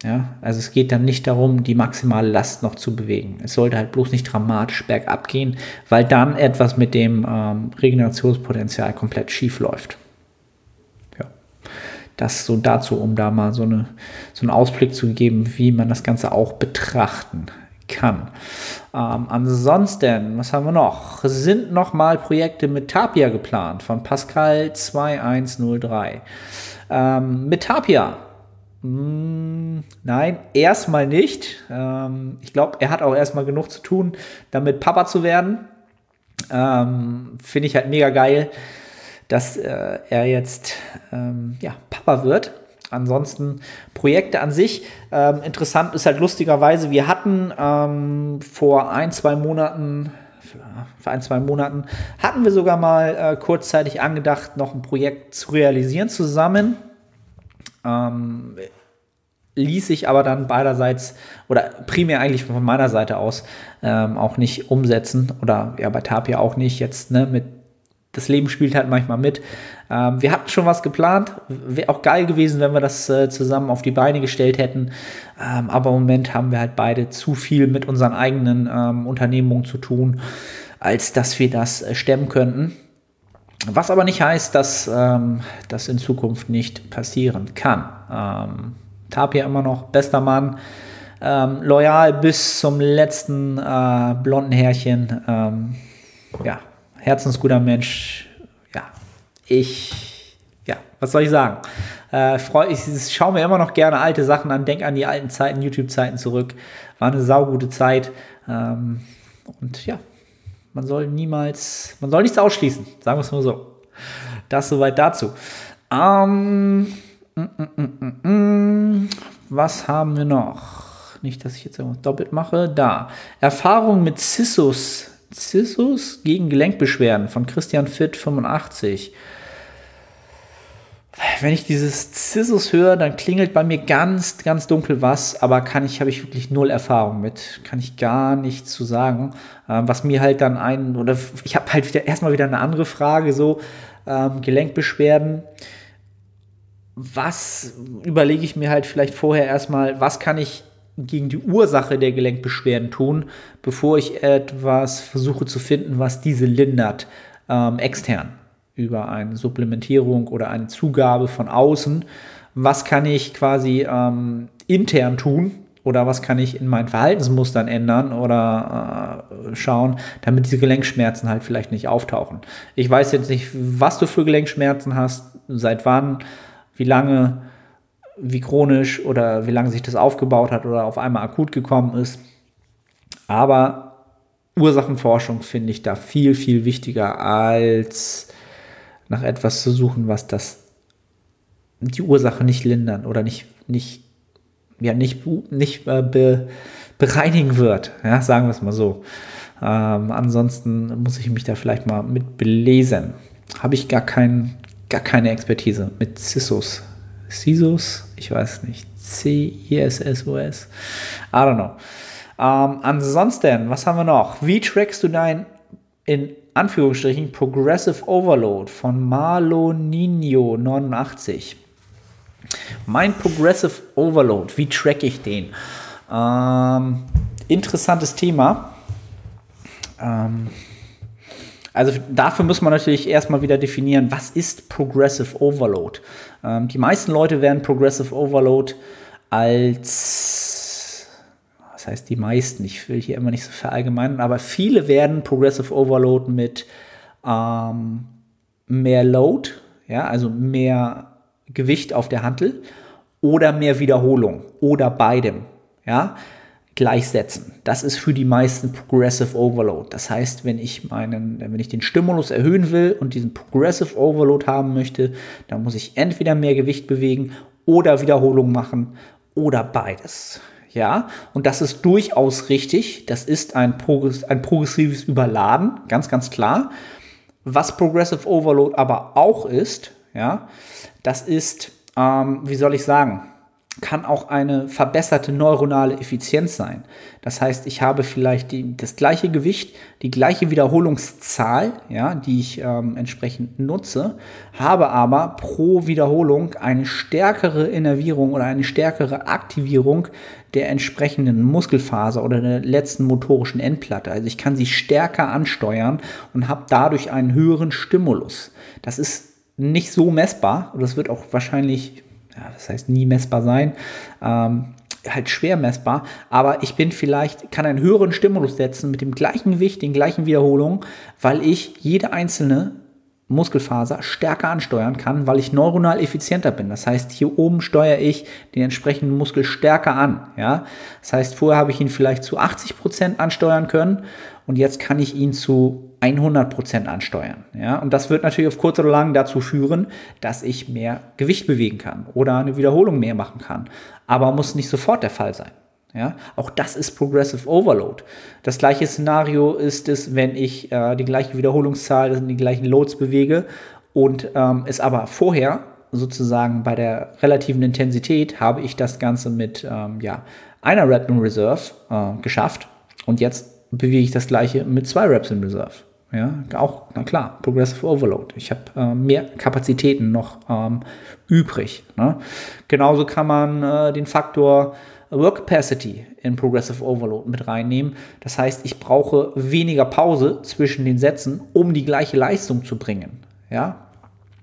Ja, also es geht dann nicht darum, die maximale Last noch zu bewegen. Es sollte halt bloß nicht dramatisch bergab gehen, weil dann etwas mit dem ähm, Regenerationspotenzial komplett schief läuft. Das so dazu, um da mal so, eine, so einen Ausblick zu geben, wie man das Ganze auch betrachten kann. Ähm, ansonsten, was haben wir noch? Sind noch mal Projekte mit Tapia geplant von Pascal 2103. Ähm, mit Tapia. Hm, nein, erstmal nicht. Ähm, ich glaube, er hat auch erstmal genug zu tun, damit Papa zu werden. Ähm, Finde ich halt mega geil dass äh, er jetzt ähm, ja, Papa wird. Ansonsten Projekte an sich. Ähm, interessant ist halt lustigerweise, wir hatten ähm, vor ein, zwei Monaten, vor ein, zwei Monaten, hatten wir sogar mal äh, kurzzeitig angedacht, noch ein Projekt zu realisieren zusammen. Ähm, ließ sich aber dann beiderseits oder primär eigentlich von meiner Seite aus ähm, auch nicht umsetzen oder ja bei Tapia auch nicht jetzt ne, mit das Leben spielt halt manchmal mit. Ähm, wir hatten schon was geplant. Wäre auch geil gewesen, wenn wir das äh, zusammen auf die Beine gestellt hätten. Ähm, aber im Moment haben wir halt beide zu viel mit unseren eigenen ähm, Unternehmungen zu tun, als dass wir das äh, stemmen könnten. Was aber nicht heißt, dass ähm, das in Zukunft nicht passieren kann. Ähm, Tapia immer noch bester Mann. Ähm, loyal bis zum letzten äh, blonden Härchen. Ja, herzensguter Mensch. Ja, ich, ja, was soll ich sagen? Äh, freu, ich, schaue mir immer noch gerne alte Sachen an, denke an die alten Zeiten, YouTube-Zeiten zurück. War eine saugute Zeit. Ähm, und ja, man soll niemals, man soll nichts ausschließen, sagen wir es nur so. Das soweit dazu. Ähm, mm, mm, mm, was haben wir noch? Nicht, dass ich jetzt irgendwas doppelt mache. Da. Erfahrung mit Cissus Cissus gegen Gelenkbeschwerden von Christian Fitt 85. Wenn ich dieses Cissus höre, dann klingelt bei mir ganz, ganz dunkel was, aber kann ich, habe ich wirklich null Erfahrung mit. Kann ich gar nichts zu sagen. Ähm, was mir halt dann ein, oder ich habe halt wieder erstmal wieder eine andere Frage, so ähm, Gelenkbeschwerden. Was überlege ich mir halt vielleicht vorher erstmal, was kann ich gegen die Ursache der Gelenkbeschwerden tun, bevor ich etwas versuche zu finden, was diese lindert, ähm, extern über eine Supplementierung oder eine Zugabe von außen. Was kann ich quasi ähm, intern tun oder was kann ich in meinen Verhaltensmustern ändern oder äh, schauen, damit diese Gelenkschmerzen halt vielleicht nicht auftauchen. Ich weiß jetzt nicht, was du für Gelenkschmerzen hast, seit wann, wie lange wie chronisch oder wie lange sich das aufgebaut hat oder auf einmal akut gekommen ist. Aber Ursachenforschung finde ich da viel, viel wichtiger, als nach etwas zu suchen, was das die Ursache nicht lindern oder nicht, nicht, ja, nicht, nicht äh, be, bereinigen wird. Ja, sagen wir es mal so. Ähm, ansonsten muss ich mich da vielleicht mal mit belesen. Habe ich gar, kein, gar keine Expertise mit CISOs CISOs, ich weiß nicht, C-I-S-S-O-S, I don't know. Ähm, ansonsten, was haben wir noch? Wie trackst du dein, in Anführungsstrichen, Progressive Overload von Marlo Nino 89? Mein Progressive Overload, wie track ich den? Ähm, interessantes Thema. Ähm, Also dafür muss man natürlich erstmal wieder definieren, was ist Progressive Overload. Ähm, die meisten Leute werden Progressive Overload als, was heißt die meisten, ich will hier immer nicht so verallgemeinern, aber viele werden Progressive Overload mit ähm, mehr Load, ja, also mehr Gewicht auf der Hantel oder mehr Wiederholung oder beidem, ja, gleichsetzen. Das ist für die meisten Progressive Overload. Das heißt, wenn ich meinen, wenn ich den Stimulus erhöhen will und diesen Progressive Overload haben möchte, dann muss ich entweder mehr Gewicht bewegen oder Wiederholung machen oder beides. Ja, und das ist durchaus richtig. Das ist ein, Progress ein progressives Überladen, ganz, ganz klar. Was Progressive Overload aber auch ist, ja, das ist, ähm, wie soll ich sagen, kann auch eine verbesserte neuronale Effizienz sein. Das heißt, ich habe vielleicht die, das gleiche Gewicht, die gleiche Wiederholungszahl, ja, die ich ähm, entsprechend nutze, habe aber pro Wiederholung eine stärkere Innervierung oder eine stärkere Aktivierung der entsprechenden Muskelfaser oder der letzten motorischen Endplatte. Also ich kann sie stärker ansteuern und habe dadurch einen höheren Stimulus. Das ist nicht so messbar und das wird auch wahrscheinlich ja, das heißt nie messbar sein, ähm, halt schwer messbar, aber ich bin vielleicht, kann einen höheren Stimulus setzen mit dem gleichen Gewicht, den gleichen Wiederholungen, weil ich jede einzelne Muskelfaser stärker ansteuern kann, weil ich neuronal effizienter bin. Das heißt, hier oben steuere ich den entsprechenden Muskel stärker an. Ja? Das heißt, vorher habe ich ihn vielleicht zu 80 Prozent ansteuern können und jetzt kann ich ihn zu 100 Prozent ansteuern. Ja? Und das wird natürlich auf kurz oder lang dazu führen, dass ich mehr Gewicht bewegen kann oder eine Wiederholung mehr machen kann. Aber muss nicht sofort der Fall sein. Ja, auch das ist Progressive Overload. Das gleiche Szenario ist es, wenn ich äh, die gleiche Wiederholungszahl, die gleichen Loads bewege und ähm, es aber vorher sozusagen bei der relativen Intensität habe ich das Ganze mit ähm, ja, einer Rep in Reserve äh, geschafft und jetzt bewege ich das gleiche mit zwei Reps in Reserve. Ja, auch, na klar, Progressive Overload. Ich habe äh, mehr Kapazitäten noch ähm, übrig. Ne? Genauso kann man äh, den Faktor Work Capacity in Progressive Overload mit reinnehmen. Das heißt, ich brauche weniger Pause zwischen den Sätzen, um die gleiche Leistung zu bringen. Ja,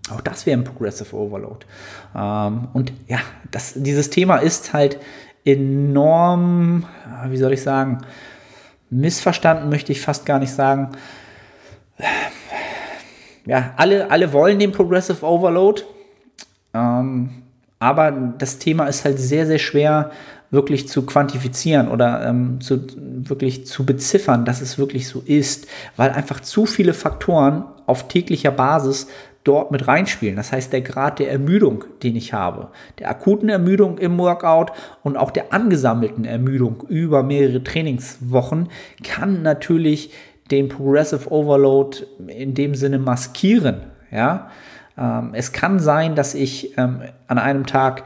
auch das wäre ein Progressive Overload. Ähm, und ja, das, dieses Thema ist halt enorm, wie soll ich sagen, missverstanden möchte ich fast gar nicht sagen. Ja, alle, alle wollen den Progressive Overload. Ähm, aber das Thema ist halt sehr, sehr schwer wirklich zu quantifizieren oder ähm, zu, wirklich zu beziffern, dass es wirklich so ist, weil einfach zu viele Faktoren auf täglicher Basis dort mit reinspielen. Das heißt, der Grad der Ermüdung, den ich habe, der akuten Ermüdung im Workout und auch der angesammelten Ermüdung über mehrere Trainingswochen kann natürlich den Progressive Overload in dem Sinne maskieren. Ja, ähm, es kann sein, dass ich ähm, an einem Tag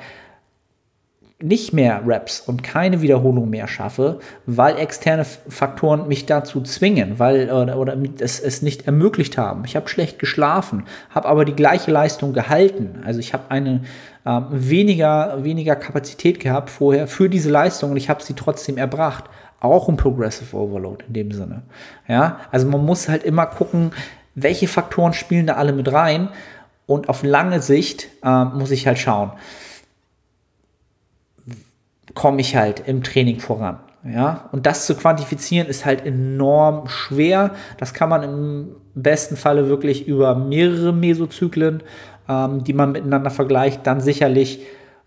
nicht mehr Raps und keine Wiederholung mehr schaffe, weil externe Faktoren mich dazu zwingen, weil oder, oder es, es nicht ermöglicht haben. Ich habe schlecht geschlafen, habe aber die gleiche Leistung gehalten. Also ich habe eine ähm, weniger, weniger Kapazität gehabt vorher für diese Leistung und ich habe sie trotzdem erbracht. Auch ein Progressive Overload in dem Sinne. Ja, also man muss halt immer gucken, welche Faktoren spielen da alle mit rein und auf lange Sicht äh, muss ich halt schauen komme ich halt im Training voran. Ja, und das zu quantifizieren ist halt enorm schwer. Das kann man im besten Falle wirklich über mehrere Mesozyklen, ähm, die man miteinander vergleicht, dann sicherlich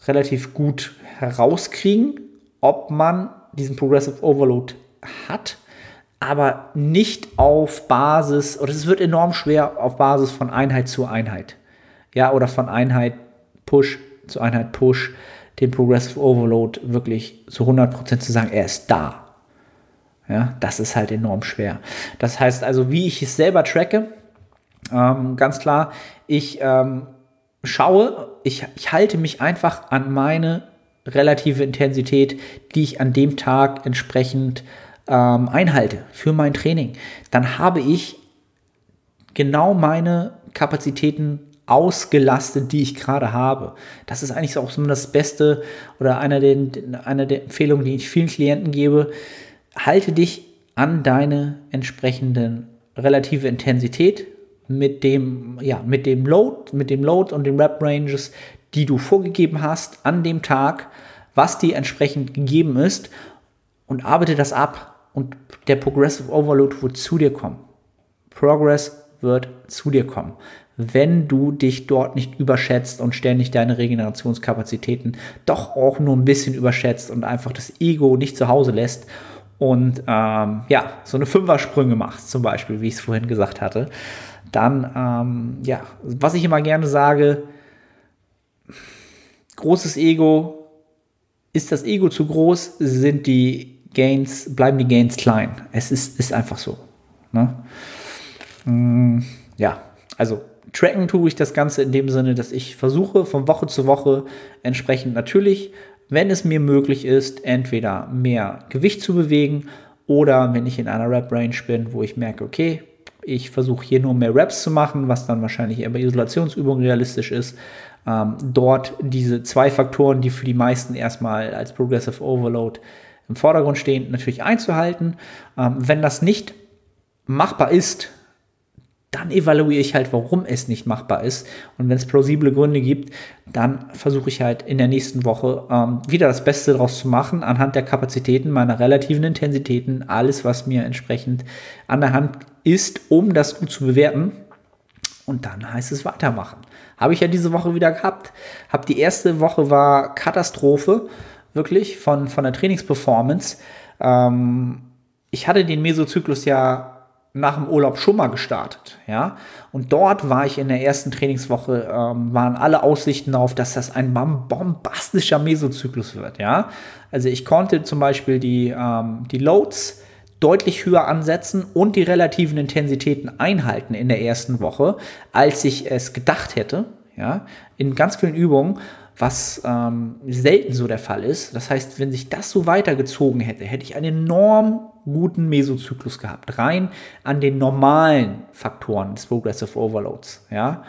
relativ gut herauskriegen, ob man diesen Progressive Overload hat, aber nicht auf Basis, oder es wird enorm schwer auf Basis von Einheit zu Einheit. Ja, oder von Einheit Push zu Einheit Push den Progressive Overload wirklich zu 100% zu sagen, er ist da. Ja, das ist halt enorm schwer. Das heißt also, wie ich es selber tracke, ähm, ganz klar, ich ähm, schaue, ich, ich halte mich einfach an meine relative Intensität, die ich an dem Tag entsprechend ähm, einhalte für mein Training. Dann habe ich genau meine Kapazitäten ausgelastet, die ich gerade habe. Das ist eigentlich auch so das Beste oder einer der, einer der Empfehlungen, die ich vielen Klienten gebe. Halte dich an deine entsprechenden relative Intensität mit dem, ja, mit dem Load, mit dem Load und den Rep Ranges, die du vorgegeben hast an dem Tag, was dir entsprechend gegeben ist und arbeite das ab und der Progressive Overload wird zu dir kommen. Progress wird zu dir kommen, wenn du dich dort nicht überschätzt und ständig deine Regenerationskapazitäten doch auch nur ein bisschen überschätzt und einfach das Ego nicht zu Hause lässt und ähm, ja, so eine Fünfer-Sprünge machst, zum Beispiel, wie ich es vorhin gesagt hatte, dann, ähm, ja, was ich immer gerne sage, großes Ego, ist das Ego zu groß, sind die Gains, bleiben die Gains klein. Es ist, ist einfach so. Ne? Mm, ja, also tracken tue ich das Ganze in dem Sinne, dass ich versuche von Woche zu Woche entsprechend natürlich, wenn es mir möglich ist, entweder mehr Gewicht zu bewegen oder wenn ich in einer Rap-Range bin, wo ich merke, okay, ich versuche hier nur mehr Raps zu machen, was dann wahrscheinlich eher bei Isolationsübungen realistisch ist. Ähm, dort diese zwei Faktoren, die für die meisten erstmal als Progressive Overload im Vordergrund stehen, natürlich einzuhalten. Ähm, wenn das nicht machbar ist, dann evaluiere ich halt, warum es nicht machbar ist. Und wenn es plausible Gründe gibt, dann versuche ich halt in der nächsten Woche ähm, wieder das Beste daraus zu machen, anhand der Kapazitäten, meiner relativen Intensitäten, alles, was mir entsprechend an der Hand ist, um das gut zu bewerten. Und dann heißt es weitermachen. Habe ich ja diese Woche wieder gehabt. Hab die erste Woche war Katastrophe, wirklich, von, von der Trainingsperformance. Ähm, ich hatte den Mesozyklus ja nach dem Urlaub schon mal gestartet, ja. Und dort war ich in der ersten Trainingswoche, ähm, waren alle Aussichten darauf, dass das ein bombastischer Mesozyklus wird, ja. Also ich konnte zum Beispiel die, ähm, die Loads deutlich höher ansetzen und die relativen Intensitäten einhalten in der ersten Woche, als ich es gedacht hätte, ja. In ganz vielen Übungen was ähm, selten so der Fall ist. Das heißt, wenn sich das so weitergezogen hätte, hätte ich einen enorm guten Mesozyklus gehabt, rein an den normalen Faktoren des Progressive Overloads. Ja?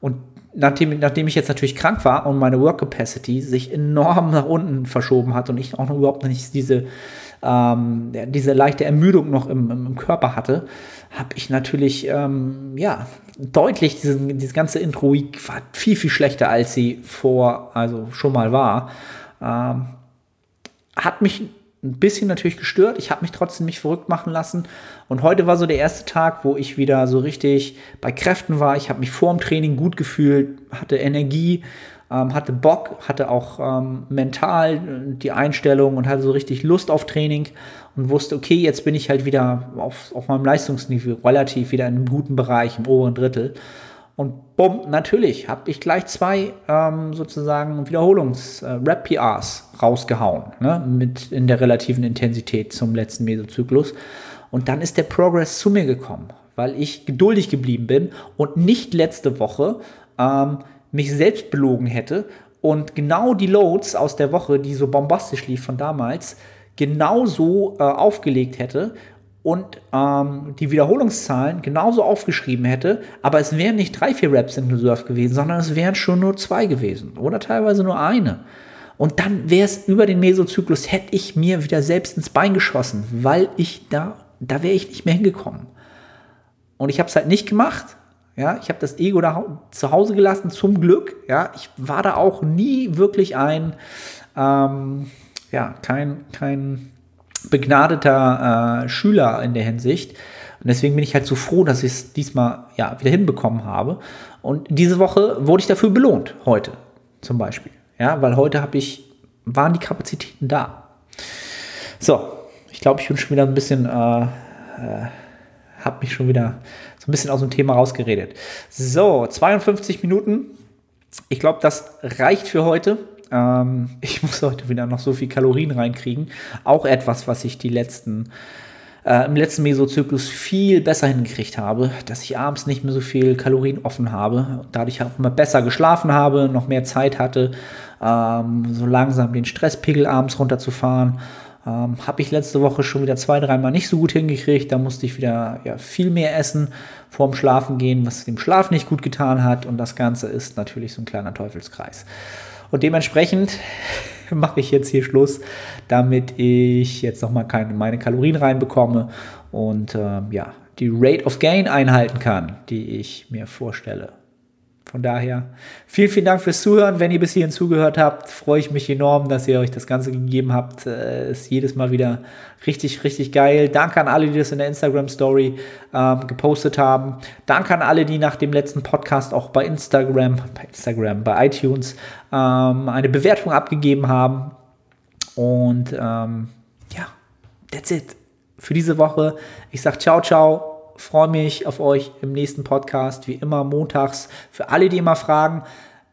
Und nachdem, nachdem ich jetzt natürlich krank war und meine Work Capacity sich enorm nach unten verschoben hat und ich auch noch überhaupt nicht diese, ähm, diese leichte Ermüdung noch im, im Körper hatte, habe ich natürlich ähm, ja deutlich diesen, dieses ganze Intro war viel viel schlechter als sie vor also schon mal war. Ähm, hat mich ein bisschen natürlich gestört. Ich habe mich trotzdem nicht verrückt machen lassen. Und heute war so der erste Tag, wo ich wieder so richtig bei Kräften war. Ich habe mich vor dem Training gut gefühlt, hatte Energie, ähm, hatte Bock, hatte auch ähm, mental die Einstellung und hatte so richtig Lust auf Training und wusste, okay, jetzt bin ich halt wieder auf, auf meinem Leistungsniveau relativ wieder in einem guten Bereich, im oberen Drittel. Und bumm, natürlich habe ich gleich zwei ähm, sozusagen Wiederholungs-Rap-PRs äh, rausgehauen, ne, mit in der relativen Intensität zum letzten Mesozyklus. Und dann ist der Progress zu mir gekommen, weil ich geduldig geblieben bin und nicht letzte Woche ähm, mich selbst belogen hätte und genau die Loads aus der Woche, die so bombastisch lief von damals, genauso äh, aufgelegt hätte und ähm, die Wiederholungszahlen genauso aufgeschrieben hätte, aber es wären nicht drei, vier Raps in Reserve gewesen, sondern es wären schon nur zwei gewesen oder teilweise nur eine. Und dann wäre es über den Mesozyklus, hätte ich mir wieder selbst ins Bein geschossen, weil ich da, da wäre ich nicht mehr hingekommen. Und ich habe es halt nicht gemacht. Ja, ich habe das Ego da zu Hause gelassen, zum Glück. Ja, ich war da auch nie wirklich ein, ähm, ja, kein, kein begnadeter äh, Schüler in der Hinsicht. Und deswegen bin ich halt so froh, dass ich es diesmal ja, wieder hinbekommen habe. Und diese Woche wurde ich dafür belohnt, heute zum Beispiel. Ja, weil heute habe ich, waren die Kapazitäten da. So, ich glaube, ich bin schon wieder ein bisschen, äh, äh, habe mich schon wieder so ein bisschen aus dem Thema rausgeredet. So, 52 Minuten. Ich glaube, das reicht für heute. Ähm, ich muss heute wieder noch so viel Kalorien reinkriegen. Auch etwas, was ich die letzten äh, im letzten Mesozyklus viel besser hingekriegt habe, dass ich abends nicht mehr so viel Kalorien offen habe, dadurch auch immer besser geschlafen habe, noch mehr Zeit hatte, ähm, so langsam den Stresspegel abends runterzufahren. Ähm, habe ich letzte Woche schon wieder zwei, dreimal nicht so gut hingekriegt. Da musste ich wieder ja, viel mehr essen vorm Schlafen gehen, was dem Schlaf nicht gut getan hat. Und das Ganze ist natürlich so ein kleiner Teufelskreis. Und dementsprechend mache ich jetzt hier Schluss, damit ich jetzt nochmal keine, meine Kalorien reinbekomme und äh, ja, die Rate of Gain einhalten kann, die ich mir vorstelle. Von daher, vielen, vielen Dank fürs Zuhören. Wenn ihr bis hierhin zugehört habt, freue ich mich enorm, dass ihr euch das Ganze gegeben habt. Äh, ist jedes Mal wieder richtig, richtig geil. Danke an alle, die das in der Instagram-Story ähm, gepostet haben. Danke an alle, die nach dem letzten Podcast auch bei Instagram, bei Instagram, bei iTunes ähm, eine Bewertung abgegeben haben. Und ähm, ja, that's it für diese Woche. Ich sage ciao, ciao freue mich auf euch im nächsten Podcast, wie immer montags. Für alle, die immer fragen,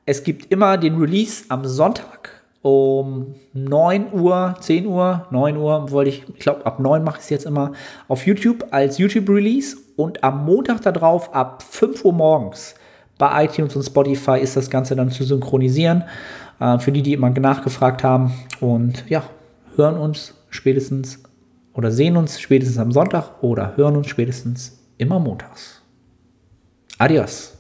es gibt immer den Release am Sonntag um 9 Uhr, 10 Uhr, 9 Uhr, wollte ich, ich glaube, ab 9 mache ich es jetzt immer auf YouTube als YouTube-Release und am Montag darauf ab 5 Uhr morgens bei iTunes und Spotify ist das Ganze dann zu synchronisieren. Äh, für die, die immer nachgefragt haben. Und ja, hören uns spätestens oder sehen uns spätestens am Sonntag oder hören uns spätestens immer montags. Adios.